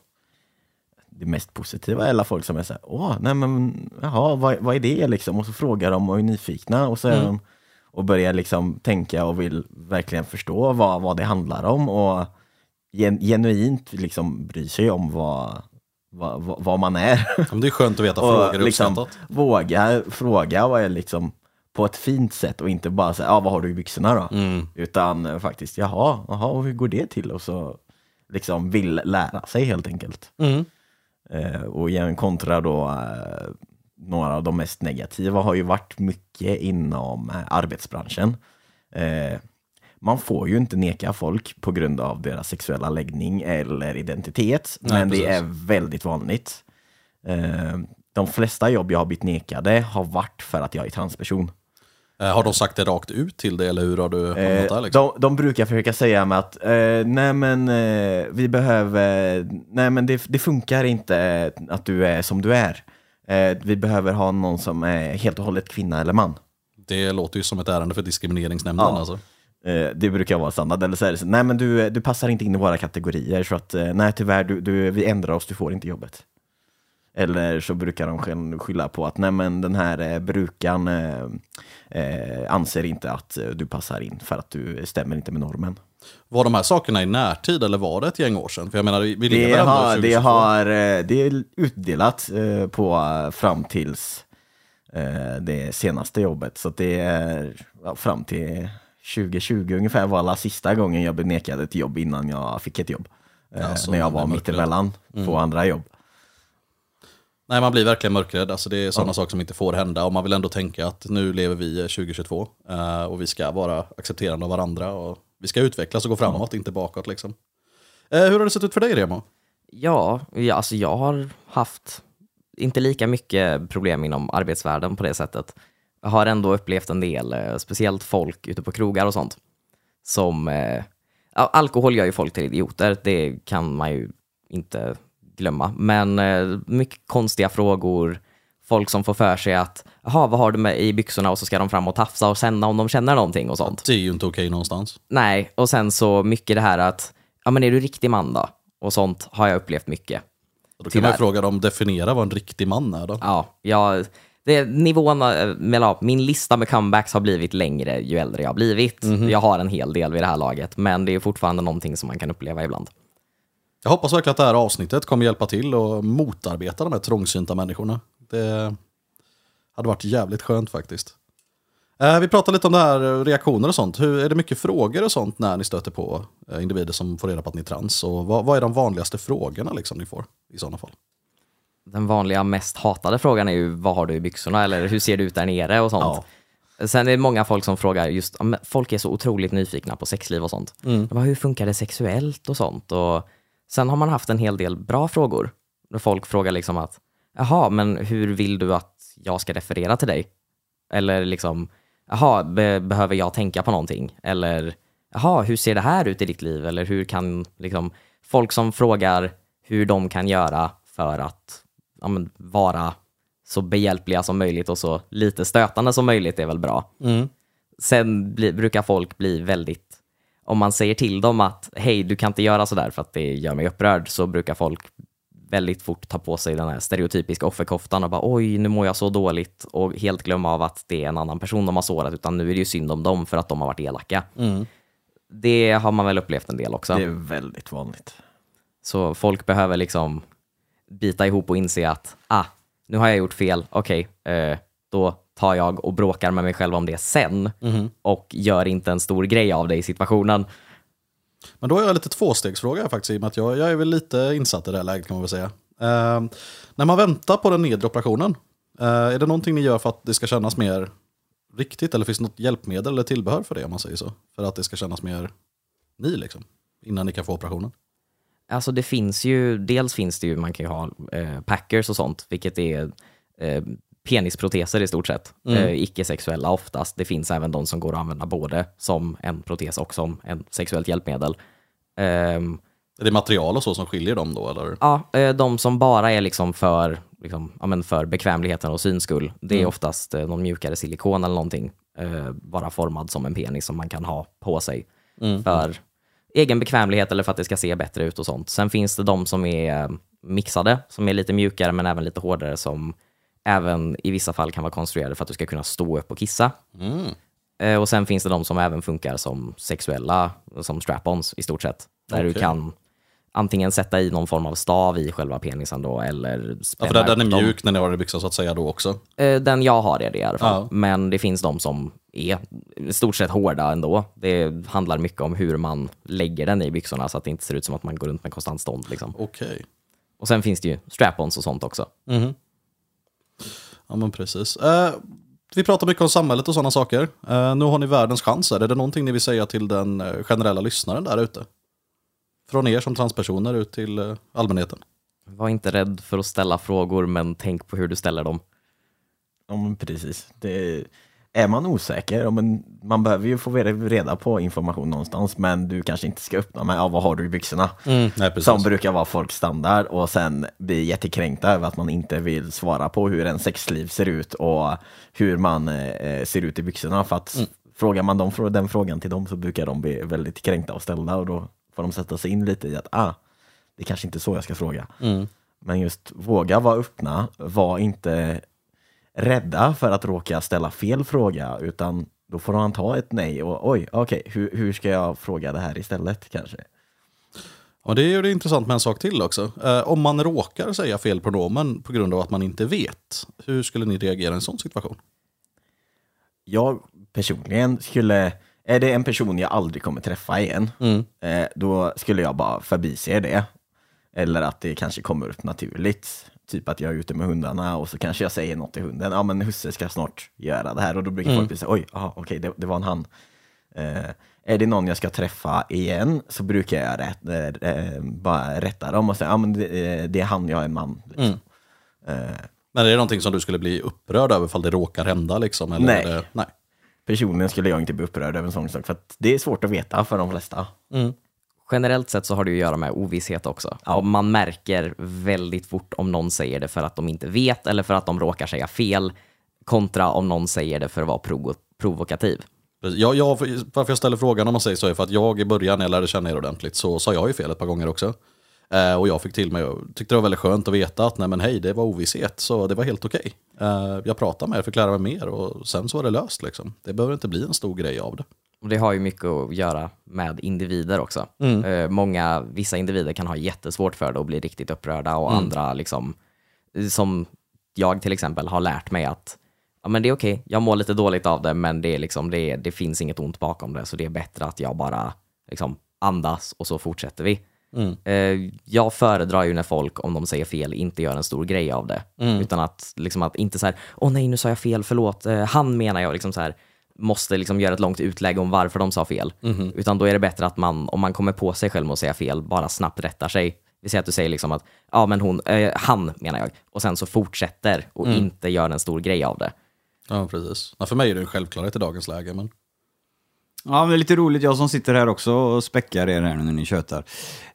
det mest positiva är alla folk som är så här, åh, nej men, jaha, vad, vad är det liksom? Och så frågar de och är nyfikna och så är de och börjar liksom tänka och vill verkligen förstå vad, vad det handlar om och gen, genuint liksom bryr sig om vad, vad, vad, vad man är. Det är skönt att veta frågor är liksom våga fråga och är liksom på ett fint sätt och inte bara säga, ja vad har du i byxorna då? Utan eh, faktiskt, jaha, jaha, och hur går det till? Och så liksom vill lära sig helt enkelt. Eh, och igen kontra då eh, några av de mest negativa har ju varit mycket inom eh, arbetsbranschen. Eh, man får ju inte neka folk på grund av deras sexuella läggning eller identitet, Nej, men precis. det är väldigt vanligt. Eh, de flesta jobb jag har blivit nekade har varit för att jag är transperson. Har de sagt det rakt ut till dig eller hur har du hamnat där? Liksom? de, de brukar försöka säga med att nej men vi behöver, nej men det, det funkar inte att du är som du är. Eh, vi behöver ha någon som är helt och hållet kvinna eller man. Det låter ju som ett ärende för diskrimineringsnämnden. Ja. Alltså. Eh, det brukar vara standard. Eller så är det så, nej men du, du passar inte in i våra kategorier så att eh, nej tyvärr, du, du, vi ändrar oss, du får inte jobbet. Eller så brukar de skyll- skylla på att nej men den här eh, brukaren eh, eh, anser inte att du passar in för att du stämmer inte med normen. Var de här sakerna i närtid eller var det ett gäng år sedan? För jag menar, vi vi lever Det ändå har, 2022. det har eh, det är utdelat eh, på fram tills eh, det senaste jobbet. Så det är ja, fram till 2020 ungefär var alla sista gången jag blev nekad ett jobb innan jag fick ett jobb. Eh, Ja, så när jag var mittemellan två andra jobb. Nej, man blir verkligen mörkrädd. Alltså, det är sådana saker som inte får hända. Och man vill ändå tänka att nu lever vi 2022 eh, och vi ska vara accepterande av varandra. Och vi ska utvecklas och gå framåt, inte bakåt. Liksom. Eh, hur har det sett ut för dig, Remo? Ja, ja, alltså jag har haft inte lika mycket problem inom arbetsvärlden på det sättet. Jag har ändå upplevt en del, eh, speciellt folk ute på krogar och sånt, som... Eh, alkohol gör ju folk till idioter, det kan man ju inte glömma. Men eh, mycket konstiga frågor, folk som får för sig att jaha, vad har du med i byxorna och så ska de fram och tafsa och sen om de känner någonting och sånt. Det är ju inte okej någonstans. Nej, och sen så mycket det här att, ja men är du riktig man då? Och sånt har jag upplevt mycket. Och då kan man ju Tyvärr. fråga dem, definiera vad en riktig man är då. Ja, jag, det, nivån, eh, eller min lista med comebacks har blivit längre ju äldre jag har blivit. Jag har en hel del vid det här laget, men det är fortfarande någonting som man kan uppleva ibland. Jag hoppas verkligen att det här avsnittet kommer hjälpa till och motarbeta de här trångsynta människorna. Det hade varit jävligt skönt faktiskt. Eh, vi pratade lite om det här, eh, reaktioner och sånt. Hur, är det mycket frågor och sånt när ni stöter på eh, individer som får reda på att ni är trans? Och vad, vad är de vanligaste frågorna liksom ni får i sådana fall? Den vanliga mest hatade frågan är ju vad har du i byxorna eller hur ser det ut där nere och sånt. Sen är det många folk som frågar just, ja, folk är så otroligt nyfikna på sexliv och sånt. De bara, hur funkar det sexuellt och sånt? Och sen har man haft en hel del bra frågor. Där folk frågar liksom att, jaha, men hur vill du att jag ska referera till dig? Eller liksom, jaha, be- behöver jag tänka på någonting? Eller, jaha, hur ser det här ut i ditt liv? Eller hur kan, liksom, folk som frågar hur de kan göra för att ja, men, vara så behjälpliga som möjligt och så lite stötande som möjligt är väl bra. Sen bli, brukar folk bli väldigt, om man säger till dem att hej, du kan inte göra sådär för att det gör mig upprörd, så brukar folk väldigt fort ta på sig den här stereotypiska offerkoftan och bara oj, nu mår jag så dåligt och helt glömma av att det är en annan person de har sårat, utan nu är det ju synd om dem för att de har varit elaka. Det har man väl upplevt en del också. Det är väldigt vanligt. Så folk behöver liksom bita ihop och inse att ah, nu har jag gjort fel, okej, eh, då tar jag och bråkar med mig själv om det sen och gör inte en stor grej av det i situationen. Men då har jag lite tvåstegsfråga här faktiskt, i och med att jag, jag är väl lite insatt i det här läget kan man väl säga. Eh, när man väntar på den nedre operationen, eh, är det någonting ni gör för att det ska kännas mer riktigt? Eller finns det något hjälpmedel eller tillbehör för det om man säger så? För att det ska kännas mer ni liksom, innan ni kan få operationen? Alltså det finns ju, dels finns det ju, man kan ju ha eh, packers och sånt, vilket är eh, penisproteser i stort sett. Eh, icke-sexuella oftast. Det finns även de som går att använda både som en protes och som en sexuellt hjälpmedel. Ehm, Är det material och så som skiljer dem då? Eller? Ja, eh, de som bara är liksom för, liksom, ja, men för bekvämligheten och syns skull, det är oftast eh, någon mjukare silikon eller någonting, eh, bara formad som en penis som man kan ha på sig för egen bekvämlighet eller för att det ska se bättre ut och sånt. Sen finns det de som är eh, mixade, som är lite mjukare men även lite hårdare, som även i vissa fall kan vara konstruerade för att du ska kunna stå upp och kissa. Eh, Och sen finns det de som även funkar som sexuella, som strap-ons i stort sett. Där du Okej. kan antingen sätta i någon form av stav i själva penisen då, eller Ja, för den, är mjuk när ni har den i byxan så att säga då också. Eh, Den jag har är det i alla fall. Ja. Men det finns de som är i stort sett hårda ändå. Det handlar mycket om hur man lägger den i byxorna så att det inte ser ut som att man går runt med konstant stånd. Liksom. Okej. Och sen finns det ju strap-ons och sånt också. Ja men precis. Eh, vi pratar mycket om samhället och sådana saker. Eh, nu har ni världens chanser. Är det någonting ni vill säga till den eh, generella lyssnaren där ute? Från er som transpersoner ut till eh, allmänheten. Var inte rädd för att ställa frågor, men tänk på hur du ställer dem. Ja, men precis. Det, är man osäker, men man behöver ju få reda på information någonstans, men du kanske inte ska öppna med ja, vad har du i byxorna? Nej, precis. Som brukar vara folks standard och sen bli jättekränkta över att man inte vill svara på hur en sexliv ser ut och hur man eh, ser ut i byxorna. För att frågar man dem, den frågan till dem så brukar de bli väldigt kränkta och ställda och då får de sätta sig in lite i att ah, det är kanske inte är så jag ska fråga. Men just våga vara öppna, var inte rädda för att råka ställa fel fråga, utan då får man ta ett nej och oj, okej, hur, hur ska jag fråga det här istället kanske? Och det är ju det intressant med en sak till också. Eh, om man råkar säga fel pronomen på grund av att man inte vet, hur skulle ni reagera i en sån situation? Jag personligen skulle, är det en person jag aldrig kommer träffa igen, eh, då skulle jag bara förbise det. Eller att det kanske kommer upp naturligt. Typ att jag är ute med hundarna och så kanske jag säger något till hunden. Ja men husse ska snart göra det här och då brukar folk bli så oj, aha, okej det, det var en han. Eh, är det någon jag ska träffa igen så brukar jag rätt, eh, eh, bara rätta dem och säga ja men det, eh, det är han, jag är man. Liksom. Eh, Men är det någonting som du skulle bli upprörd över ifall det råkar hända? Liksom, eller Nej. Det, nej. personligen skulle jag inte bli upprörd över en sån sak för att det är svårt att veta för de flesta. Generellt sett så har det att göra med ovisshet också. Och man märker väldigt fort om någon säger det för att de inte vet eller för att de råkar säga fel, kontra om någon säger det för att vara provo- provokativ. Jag, jag, varför jag ställer frågan om man säger så är för att jag i början när jag lärde känna er ordentligt så sa jag ju fel ett par gånger också. Eh, och jag fick till mig och tyckte det var väldigt skönt att veta att nej men hej, det var ovisshet så det var helt okej. Eh, jag pratade med er, fick lära mig mer och sen så var det löst liksom. Det behöver inte bli en stor grej av det. Och det har ju mycket att göra med individer också. Eh, många, vissa individer kan ha jättesvårt för det och bli riktigt upprörda och andra liksom, som jag till exempel har lärt mig att ja, men det är okej, jag mår lite dåligt av det men det, är liksom, det, det finns inget ont bakom det så det är bättre att jag bara liksom, andas och så fortsätter vi. Eh, jag föredrar ju när folk, om de säger fel, inte gör en stor grej av det. Utan att, liksom att inte så här, åh nej nu sa jag fel, förlåt, eh, han menar jag, liksom så här, måste liksom göra ett långt utlägg om varför de sa fel. Utan då är det bättre att man, om man kommer på sig själv med att säga fel, bara snabbt rättar sig. Vi säger att du säger liksom att, ja men hon, eh, han menar jag, och sen så fortsätter och inte gör en stor grej av det. Ja, precis. Ja, för mig är det en självklarhet i dagens läge. Men... Ja, men det är lite roligt, jag som sitter här också och späckar er här nu när ni tjötar.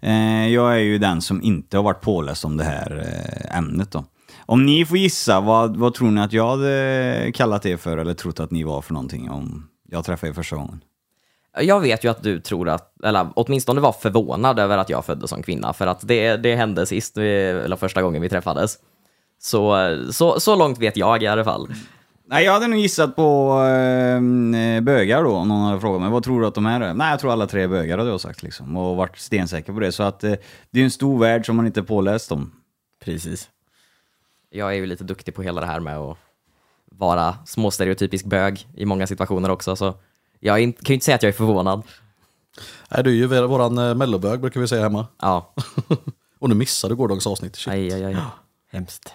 Eh, jag är ju den som inte har varit påläst om det här eh, ämnet då. Om ni får gissa, vad, vad tror ni att jag hade kallat er för eller trott att ni var för någonting om jag träffade er första gången? Jag vet ju att du tror att, eller åtminstone var förvånad över att jag föddes som kvinna, för att det, det hände sist, vi- eller första gången vi träffades. Så, så, så långt vet jag i alla fall. Nej, jag hade nog gissat på eh, bögar då, om någon hade frågat mig. Vad tror du att de här är? Nej, jag tror alla tre är bögar hade jag sagt liksom. Och varit stensäker på det. Så att eh, det är en stor värld som man inte är påläst om. Precis. Jag är ju lite duktig på hela det här med att vara småstereotypisk bög i många situationer också, så jag kan ju inte säga att jag är förvånad. Nej, du är ju våran eh, mellobög brukar vi säga hemma. Ja, Och nu missar du gårdagens avsnitt. Shit. aj, aj, aj. Hemskt.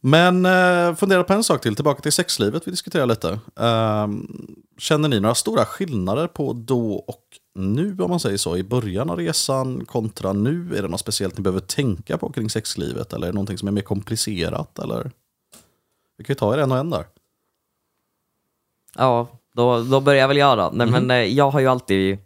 Men eh, fundera på en sak till, tillbaka till sexlivet vi diskuterar lite. Ehm, känner ni några stora skillnader på då och nu, om man säger så, i början av resan kontra nu? Är det något speciellt ni behöver tänka på kring sexlivet? Eller är det någonting som är mer komplicerat? Eller? Vi kan ju ta er en och en där. Ja, då, då börjar väl jag då. Nej, men, eh, jag har ju alltid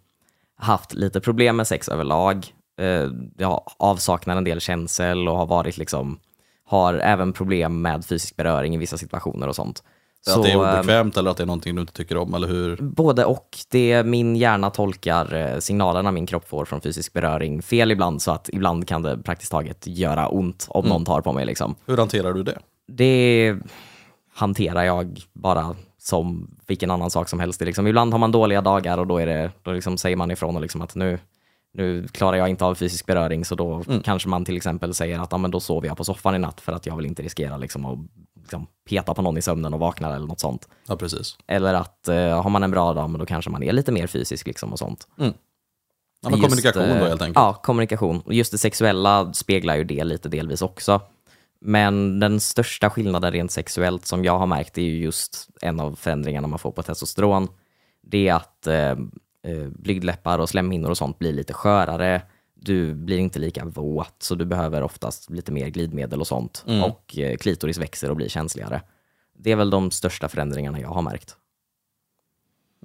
haft lite problem med sex överlag. Eh, Jag har avsaknat en del känsel och har varit liksom, har även problem med fysisk beröring i vissa situationer och sånt. Så, att det är eh, obekvämt eller att det är någonting du inte tycker om, eller hur? Både och. Det min hjärna tolkar eh, signalerna min kropp får från fysisk beröring fel ibland, så att ibland kan det praktiskt taget göra ont om någon tar på mig. Liksom. Hur hanterar du det? Det hanterar jag bara som vilken annan sak som helst. Liksom, ibland har man dåliga dagar och då, är det, då liksom säger man ifrån och liksom att nu, nu klarar jag inte av fysisk beröring, så då kanske man till exempel säger att ah, men då sover jag på soffan i natt för att jag vill inte riskera liksom, att liksom, peta på någon i sömnen och vakna eller något sånt. Ja, precis. Eller att eh, har man en bra dag, men då kanske man är lite mer fysisk liksom och sånt. Ja, men Just, kommunikation då eh, helt enkelt. Ja, kommunikation. Just det sexuella speglar ju det lite delvis också. Men den största skillnaden rent sexuellt som jag har märkt är ju just en av förändringarna man får på testosteron. Det är att eh, eh, blygdläppar och slemhinnor och sånt blir lite skörare. Du blir inte lika våt, så du behöver oftast lite mer glidmedel och sånt. Och eh, klitoris växer och blir känsligare. Det är väl de största förändringarna jag har märkt.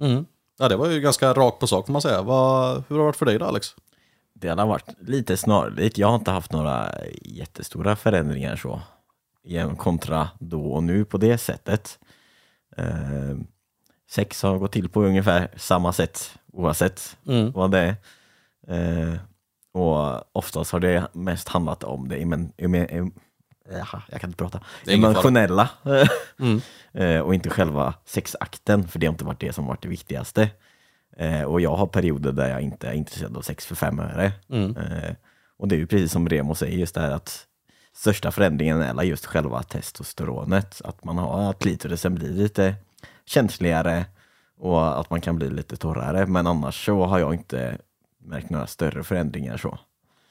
Mm. Ja, det var ju ganska rakt på sak får man säga. Vad, hur har det varit för dig då Alex? Det hade varit lite snarlikt. Jag har inte haft några jättestora förändringar så. Igen, kontra då och nu på det sättet. Eh, sex har gått till på ungefär samma sätt oavsett vad det är. Eh, och oftast har det mest handlat om det men, men, Jaha, jag kan inte prata. Emotionella. Eh, och inte själva sexakten, för det har inte varit det som varit det viktigaste. Eh, och jag har perioder där jag inte är intresserad av sex för fem öre. Eh, och det är ju precis som Remo säger, just det här att största förändringen är just själva testosteronet. Att man har att klitorisen blir lite känsligare och att man kan bli lite torrare. Men annars så har jag inte märkt några större förändringar så.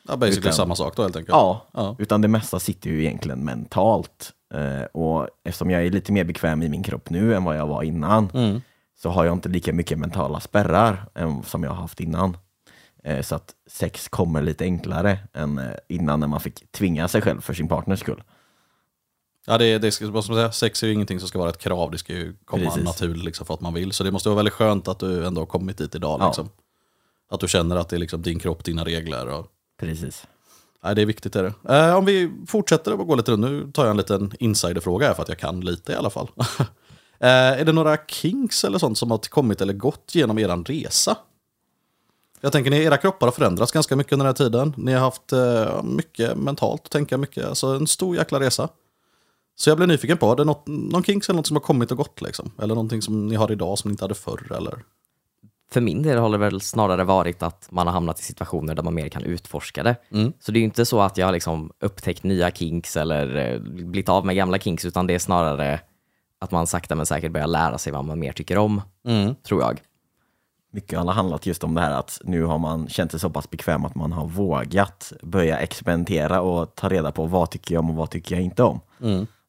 Ja, basically Utan- samma sak då helt enkelt. Ja, Ja. utan det mesta sitter ju egentligen mentalt. Eh, och eftersom jag är lite mer bekväm i min kropp nu än vad jag var innan Mm. så har jag inte lika mycket mentala spärrar än som jag har haft innan. Eh, så att sex kommer lite enklare än eh, innan när man fick tvinga sig själv för sin partners skull. Ja, det, det ska, vad ska man säga, sex är ju ingenting som ska vara ett krav, det ska ju komma Precis. naturligt liksom, för att man vill. Så det måste vara väldigt skönt att du ändå har kommit dit idag. Ja. Att du känner att det är liksom din kropp, dina regler. Och, Precis. nej, det är viktigt. Är det. Eh, om vi fortsätter att gå lite runt, nu tar jag en liten insiderfråga här för att jag kan lite i alla fall. eh, är det några kinks eller sånt som har kommit eller gått genom er resa? Jag tänker ni, era kroppar har förändrats ganska mycket under den här tiden. Ni har haft eh, mycket mentalt att tänka mycket, alltså en stor jäkla resa. Så jag blir nyfiken på, är det något, någon kinks eller något som har kommit och gått liksom? Eller någonting som ni har idag som ni inte hade förr eller? För min del har det väl snarare varit att man har hamnat i situationer där man mer kan utforska det. Så det är ju inte så att jag har liksom upptäckt nya kinks eller eh, blivit av med gamla kinks, utan det är snarare att man sakta men säkert börjar lära sig vad man mer tycker om, tror jag. Mycket har handlat just om det här att nu har man känt sig så pass bekväm att man har vågat börja experimentera och ta reda på vad tycker jag om och vad tycker jag inte om.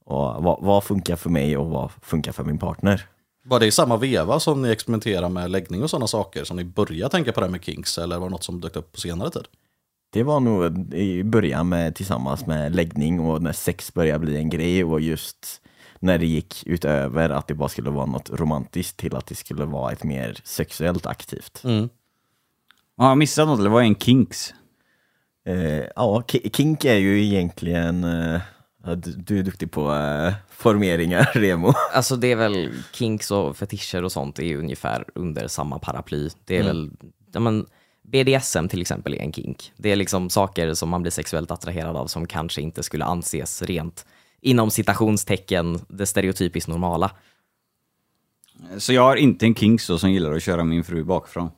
Och vad, vad funkar för mig och vad funkar för min partner. Var det i samma veva som ni experimenterar med läggning och sådana saker som ni började tänka på det här med kinks eller var det något som dök upp på senare tid? Det var nog i början med, tillsammans med läggning och när sex började bli en grej och just när det gick utöver att det bara skulle vara något romantiskt till att det skulle vara ett mer sexuellt aktivt. Har jag missat något eller vad är en kinks? Eh, ja, ki- kink är ju egentligen, eh, Ja, Du, du är duktig på eh, formeringar, Remo. Alltså det är väl kinks och fetischer och sånt är ju ungefär under samma paraply. Det är väl, ja, men BDSM till exempel är en kink. Det är liksom saker som man blir sexuellt attraherad av som kanske inte skulle anses rent inom citationstecken det stereotypiskt normala. Så jag har inte en kinks då som gillar att köra min fru bakifrån.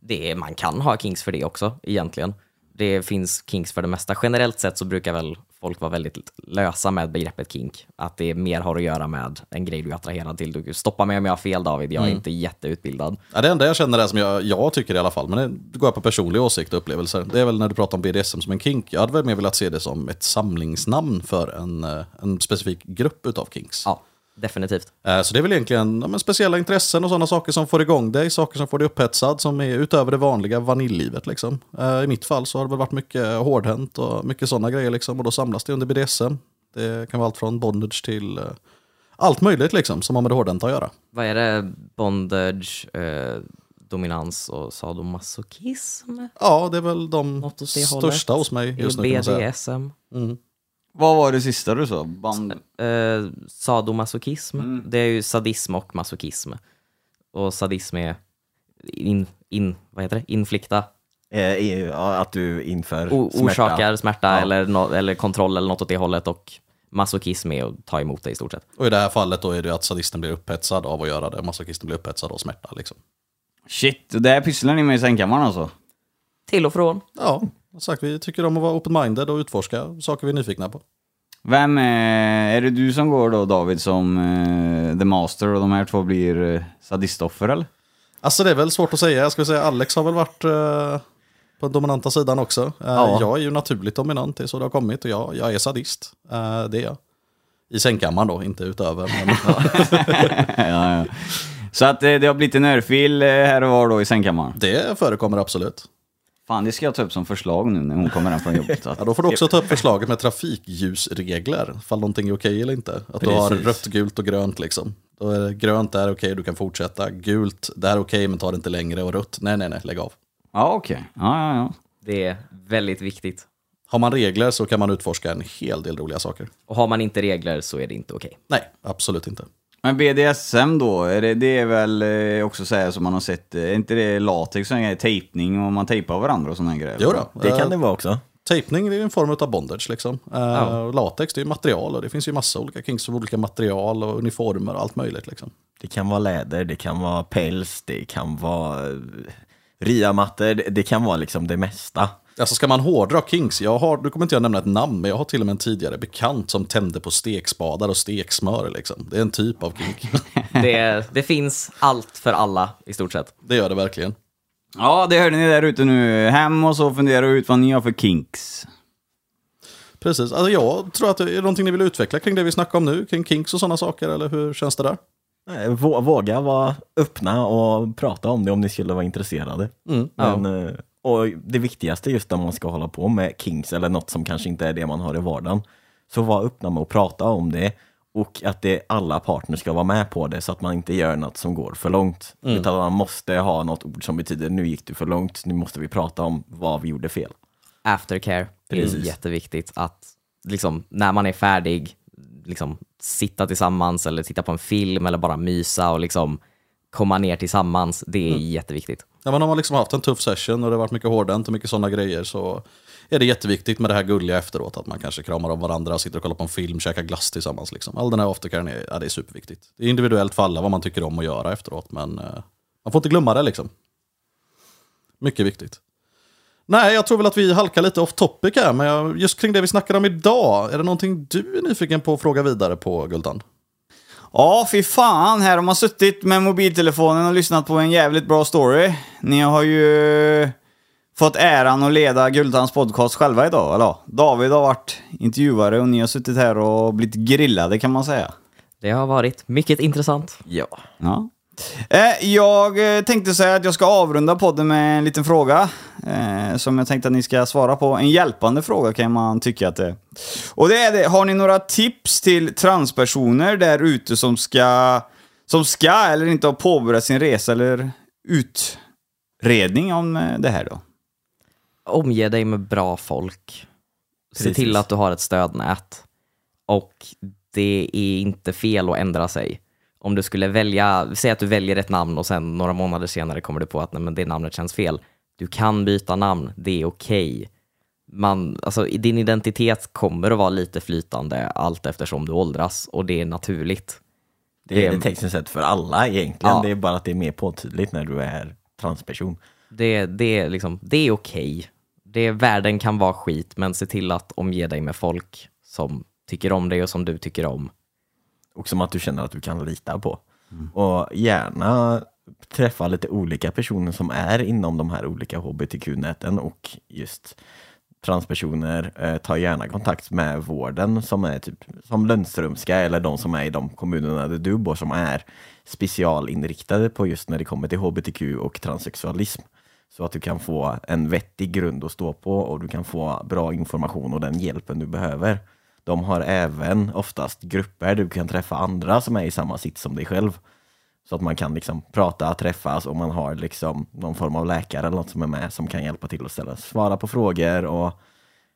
Det är, man kan ha kinks för det också egentligen. Det finns kinks för det mesta. Generellt sett så brukar väl folk vara väldigt lösa med begreppet kink. Att det mer har att göra med en grej du är attraherad till. Du stoppa mig om jag har fel David, jag är inte jätteutbildad. Ja, det enda jag känner är som jag, jag tycker i alla fall, men det går jag på personliga åsikter och upplevelser. Det är väl när du pratar om BDSM som en kink. Jag hade väl mer velat se det som ett samlingsnamn för en, eh, en specifik grupp utav kinks. Ja, definitivt. Eh, Så det är väl egentligen ja, speciella intressen och sådana saker som får igång dig, saker som får dig upphetsad, som är utöver det vanliga vaniljlivet. Liksom. Eh, I mitt fall så har det varit mycket hårdhänt och mycket sådana grejer, liksom, och då samlas det under BDSM. Det kan vara allt från bondage till eh, allt möjligt liksom, som har med det hårdhänta att göra. Vad är det? Bondage, eh, dominans och sadomasochism? Ja, det är väl de största hos mig just nu. BDSM? Vad var det sista du sa? Band... Eh, sadomasochism, Mm. det är ju sadism och masochism. Och sadism är in, in, vad heter det? inflikta, Eh, att du inför o- smärta. orsakar smärta Ja. eller, no, eller kontroll eller något åt det hållet. Och masochism är att ta emot det i stort sett. Och i det här fallet då är det att sadisten blir upphetsad av att göra det, masochisten blir upphetsad av smärta. Liksom. Shit, och där pysslar ni med i sängkammaren alltså? Till och från. Ja, sagt, vi tycker om att vara open-minded och utforska saker vi är nyfikna på. Vem är, är det du som går då David som eh, the master och de här två blir uh, sadistoffer eller? Alltså det är väl svårt att säga. Jag skulle säga Alex har väl varit eh, på den dominanta sidan också. Eh, Ja. Jag är ju naturligt dominant, det är så det har kommit. Och jag, jag är sadist, eh, det är jag. I sängkammaren då, inte utöver. Men, ja, ja. Så att eh, det har blivit en örfil eh, här och var då i sängkammaren. det förekommer absolut. Fan, det ska jag ta upp som förslag nu när hon kommer hem från jobbet. Att, Ja, då får du också ta upp förslaget med trafikljusregler, ifall någonting är okej eller inte. Att du har Precis. rött, gult och grönt liksom. Då är det grönt, det är okej, du kan fortsätta. Gult, det är okej, men ta det inte längre. Och rött, nej, nej, nej, lägg av. Ja, okej. Ja, ja, ja. Det är väldigt viktigt. Har man regler så kan man utforska en hel del roliga saker. Och har man inte regler så är det inte okej. Nej, absolut inte. Men BDSM då, är det, det är väl eh, också så här som man har sett, eh, är inte det latex och grejer, tejpning och man tejpar varandra och sådana grejer? Jo då. Det Eh, kan det vara också. Tejpning är en form av bondage. Liksom. Eh, och Latex det är material och det finns ju massa olika kinks av olika material och uniformer och allt möjligt. Liksom. Det kan vara läder, det kan vara päls, det kan vara eh, riamattor, det, det kan vara liksom det mesta. Alltså ska man hårdra kinks, jag har, du kommer inte jag nämna ett namn, men jag har till och med en tidigare bekant som tände på stekspadar och steksmör. Liksom. Det är en typ av kink. Det, det finns allt för alla i stort sett. det gör det verkligen. Ja, det hörde ni där ute nu. Hem och så fundera ut vad ni har för kinks. Precis, alltså jag tror att det är någonting ni vill utveckla kring det vi snackar om nu, kring kinks och sådana saker, eller hur känns det där? Nej, vå- Våga vara öppna och prata om det om ni skulle vara intresserade. Mm. Men, eh, och det viktigaste just när man ska hålla på med kings eller något som kanske inte är det man har i vardagen. Så var öppna med att prata om det och att det, alla partner ska vara med på det så att man inte gör något som går för långt. Utan man måste ha något ord som betyder nu gick du för långt, nu måste vi prata om vad vi gjorde fel. Aftercare är Precis. jätteviktigt. Att liksom, när man är färdig, liksom, sitta tillsammans eller titta på en film eller bara mysa och liksom, komma ner tillsammans. Det är jätteviktigt. Ja, men har man liksom haft en tuff session och det har varit mycket hårdhänt och mycket sådana grejer så är det jätteviktigt med det här gulliga efteråt. Att man kanske kramar om varandra, sitter och kollar på en film, käkar glass tillsammans. Liksom. All den här aftercaren är, ja, det är superviktigt. Det är individuellt för alla vad man tycker om att göra efteråt, men eh, man får inte glömma det liksom. Mycket viktigt. Nej, jag tror väl att vi halkar lite off topic här, men just kring det vi snackar om idag, är det någonting du är nyfiken på att fråga vidare på, Gultan? Ja, fy fan. Här har man suttit med mobiltelefonen och lyssnat på en jävligt bra story. Ni har ju fått äran att leda Guldans podcast själva idag. Eller David har varit intervjuare och ni har suttit här och blivit grillade kan man säga. Det har varit mycket intressant. Ja. Ja. Eh, jag eh, tänkte säga att jag ska avrunda podden med en liten fråga. Eh, som jag tänkte att ni ska svara på. En hjälpande fråga kan man tycka att det är. Och det är det, har ni några tips till transpersoner där ute som ska, som ska eller inte har påbörjat sin resa eller utredning om det här då? Omge dig med bra folk. Se Precis. till att du har ett stödnät. Och det är inte fel att ändra sig. Om du skulle välja, säg att du väljer ett namn och sen några månader senare kommer du på att nej, men det namnet känns fel. Du kan byta namn, det är okej. Man, alltså, din identitet kommer att vara lite flytande allt eftersom du åldras och det är naturligt. Det är Det- tekniskt sett för alla egentligen. Ja. Det är bara att det är mer påtydligt när du är transperson. Det, det, är liksom, det är okej. Det, världen kan vara skit, men se till att omge dig med folk som tycker om dig och som du tycker om. Och som att du känner att du kan lita på. Och gärna träffa lite olika personer som är inom de här olika hbtq-näten och just transpersoner. Eh, ta gärna kontakt med vården som är typ som Lundströmska eller de som är i de kommunerna där du bor som är specialinriktade på just när det kommer till hbtq och transsexualism. Så att du kan få en vettig grund att stå på och du kan få bra information och den hjälpen du behöver. De har även oftast grupper där du kan träffa andra som är i samma sitt som dig själv. Så att man kan liksom prata, träffas och man har liksom någon form av läkare eller något som är med som kan hjälpa till att ställa, svara på frågor och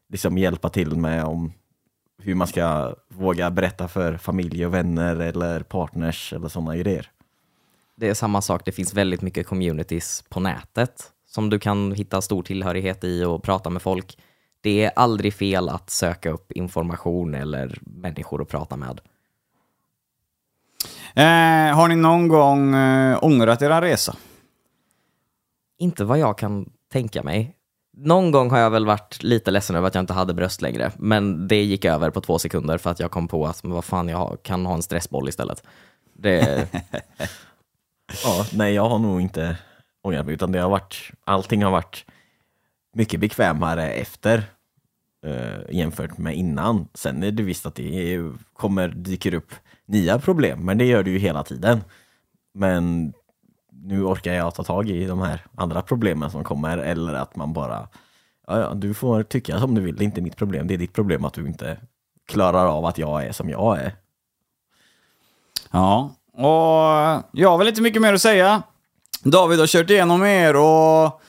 liksom hjälpa till med om hur man ska våga berätta för familj och vänner eller partners eller sådana grejer. Det är samma sak, det finns väldigt mycket communities på nätet som du kan hitta stor tillhörighet i och prata med folk. Det är aldrig fel att söka upp information eller människor att prata med. Eh, har ni någon gång eh, ångrat er resa? Inte vad jag kan tänka mig. Någon gång har jag väl varit lite ledsen över att jag inte hade bröst längre, men det gick över på två sekunder för att jag kom på att men vad fan, jag kan ha en stressboll istället. Det, Ja, nej jag har nog inte ångrat mig utan det har varit, allting har varit mycket bekvämare efter eh, jämfört med innan. Sen är det visst att det är, kommer, dyker upp nya problem, men det gör det ju hela tiden. Men nu orkar jag ta tag i de här andra problemen som kommer eller att man bara, ja, ja du får tycka som du vill, det är inte mitt problem, det är ditt problem att du inte klarar av att jag är som jag är. Ja, och jag har väl inte mycket mer att säga. David har kört igenom er och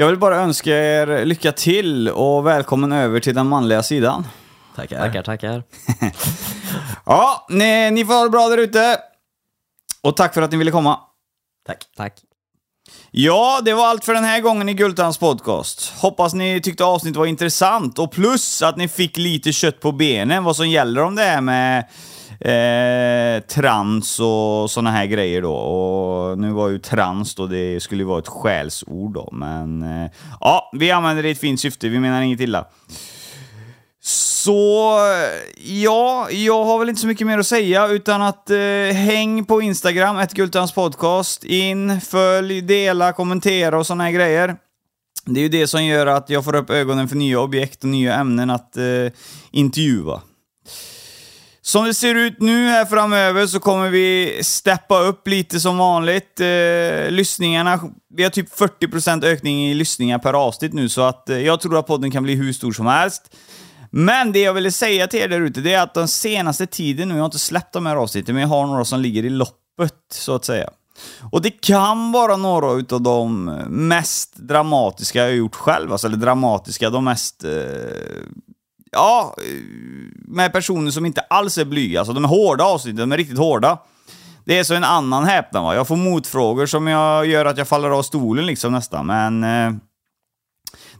jag vill bara önska er lycka till och välkommen över till den manliga sidan. Tackar. tackar, tackar. Ja, ni, ni får ha det bra där ute. Och tack för att ni ville komma. Tack. Tack. Ja, det var allt för den här gången i Gultans podcast. Hoppas ni tyckte avsnittet var intressant och plus att ni fick lite kött på benen vad som gäller om det här med eh, trans och sådana här grejer då. Och nu var ju trans då, det skulle ju vara ett skällsord då, men eh, ja, vi använder det i ett fint syfte, vi menar inget illa. Så ja, jag har väl inte så mycket mer att säga utan att eh, häng på Instagram, ett Gultans podcast. In, följ, dela, kommentera och såna här grejer. Det är ju det som gör att jag får upp ögonen för nya objekt och nya ämnen att eh, intervjua. Som det ser ut nu här framöver så kommer vi steppa upp lite som vanligt. Eh, lyssningarna, vi har typ 40% ökning i lyssningar per avsnitt nu så att eh, jag tror att podden kan bli hur stor som helst. Men det jag ville säga till er där ute, det är att den senaste tiden nu, jag har inte släppt de här avsnitten, men jag har några som ligger i loppet, så att säga. Och det kan vara några utav de mest dramatiska jag har gjort själv, alltså, eller dramatiska, de mest... Eh, ja, med personer som inte alls är blyga, alltså de är hårda avsnitt, de är riktigt hårda. Det är så en annan häpnad va, jag får motfrågor som jag gör att jag faller av stolen liksom nästan, men... Eh,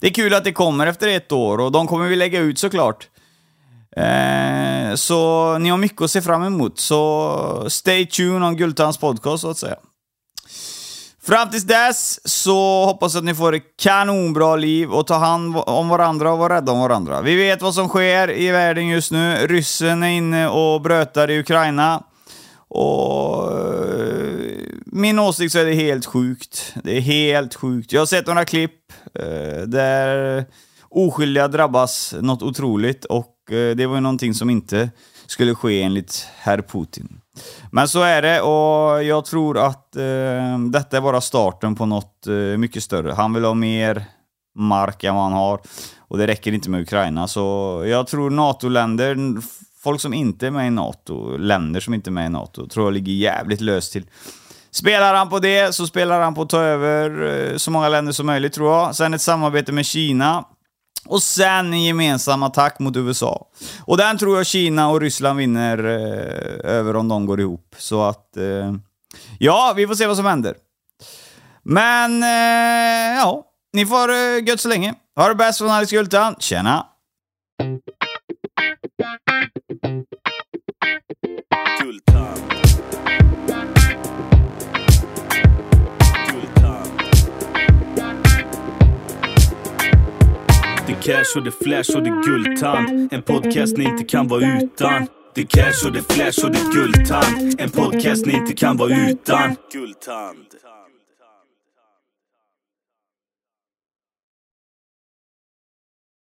det är kul att det kommer efter ett år och de kommer vi lägga ut såklart. Eh, så ni har mycket att se fram emot, så stay tuned on Gultans podcast så att säga. Fram tills dess så hoppas att ni får ett kanonbra liv och ta hand om varandra och vara rädda om varandra. Vi vet vad som sker i världen just nu. Ryssen är inne och brötar i Ukraina. Och eh, min åsikt så är det helt sjukt. Det är helt sjukt. Jag har sett några klipp eh, där oskyldiga drabbas något otroligt och eh, det var ju någonting som inte skulle ske enligt herr Putin. Men så är det och jag tror att eh, detta är bara starten på något eh, mycket större. Han vill ha mer mark än vad han har och det räcker inte med Ukraina. Så jag tror NATO-länder, folk som inte är med i NATO, länder som inte är med i NATO, tror jag ligger jävligt löst till. Spelar han på det så spelar han på att ta över eh, så många länder som möjligt tror jag. Sen ett samarbete med Kina. Och sen en gemensam attack mot USA. Och den tror jag Kina och Ryssland vinner eh, över om de går ihop. Så att... Eh, ja, vi får se vad som händer. Men, eh, ja. Ni får ha det gött så länge. Ha det bäst från Alex Gultan. Tjena! Gultan. Det cash och det flash och det guldtand. En podcast ni inte kan vara utan. Det cash och det flash och det guldtand. En podcast ni inte kan vara utan. Guldtand.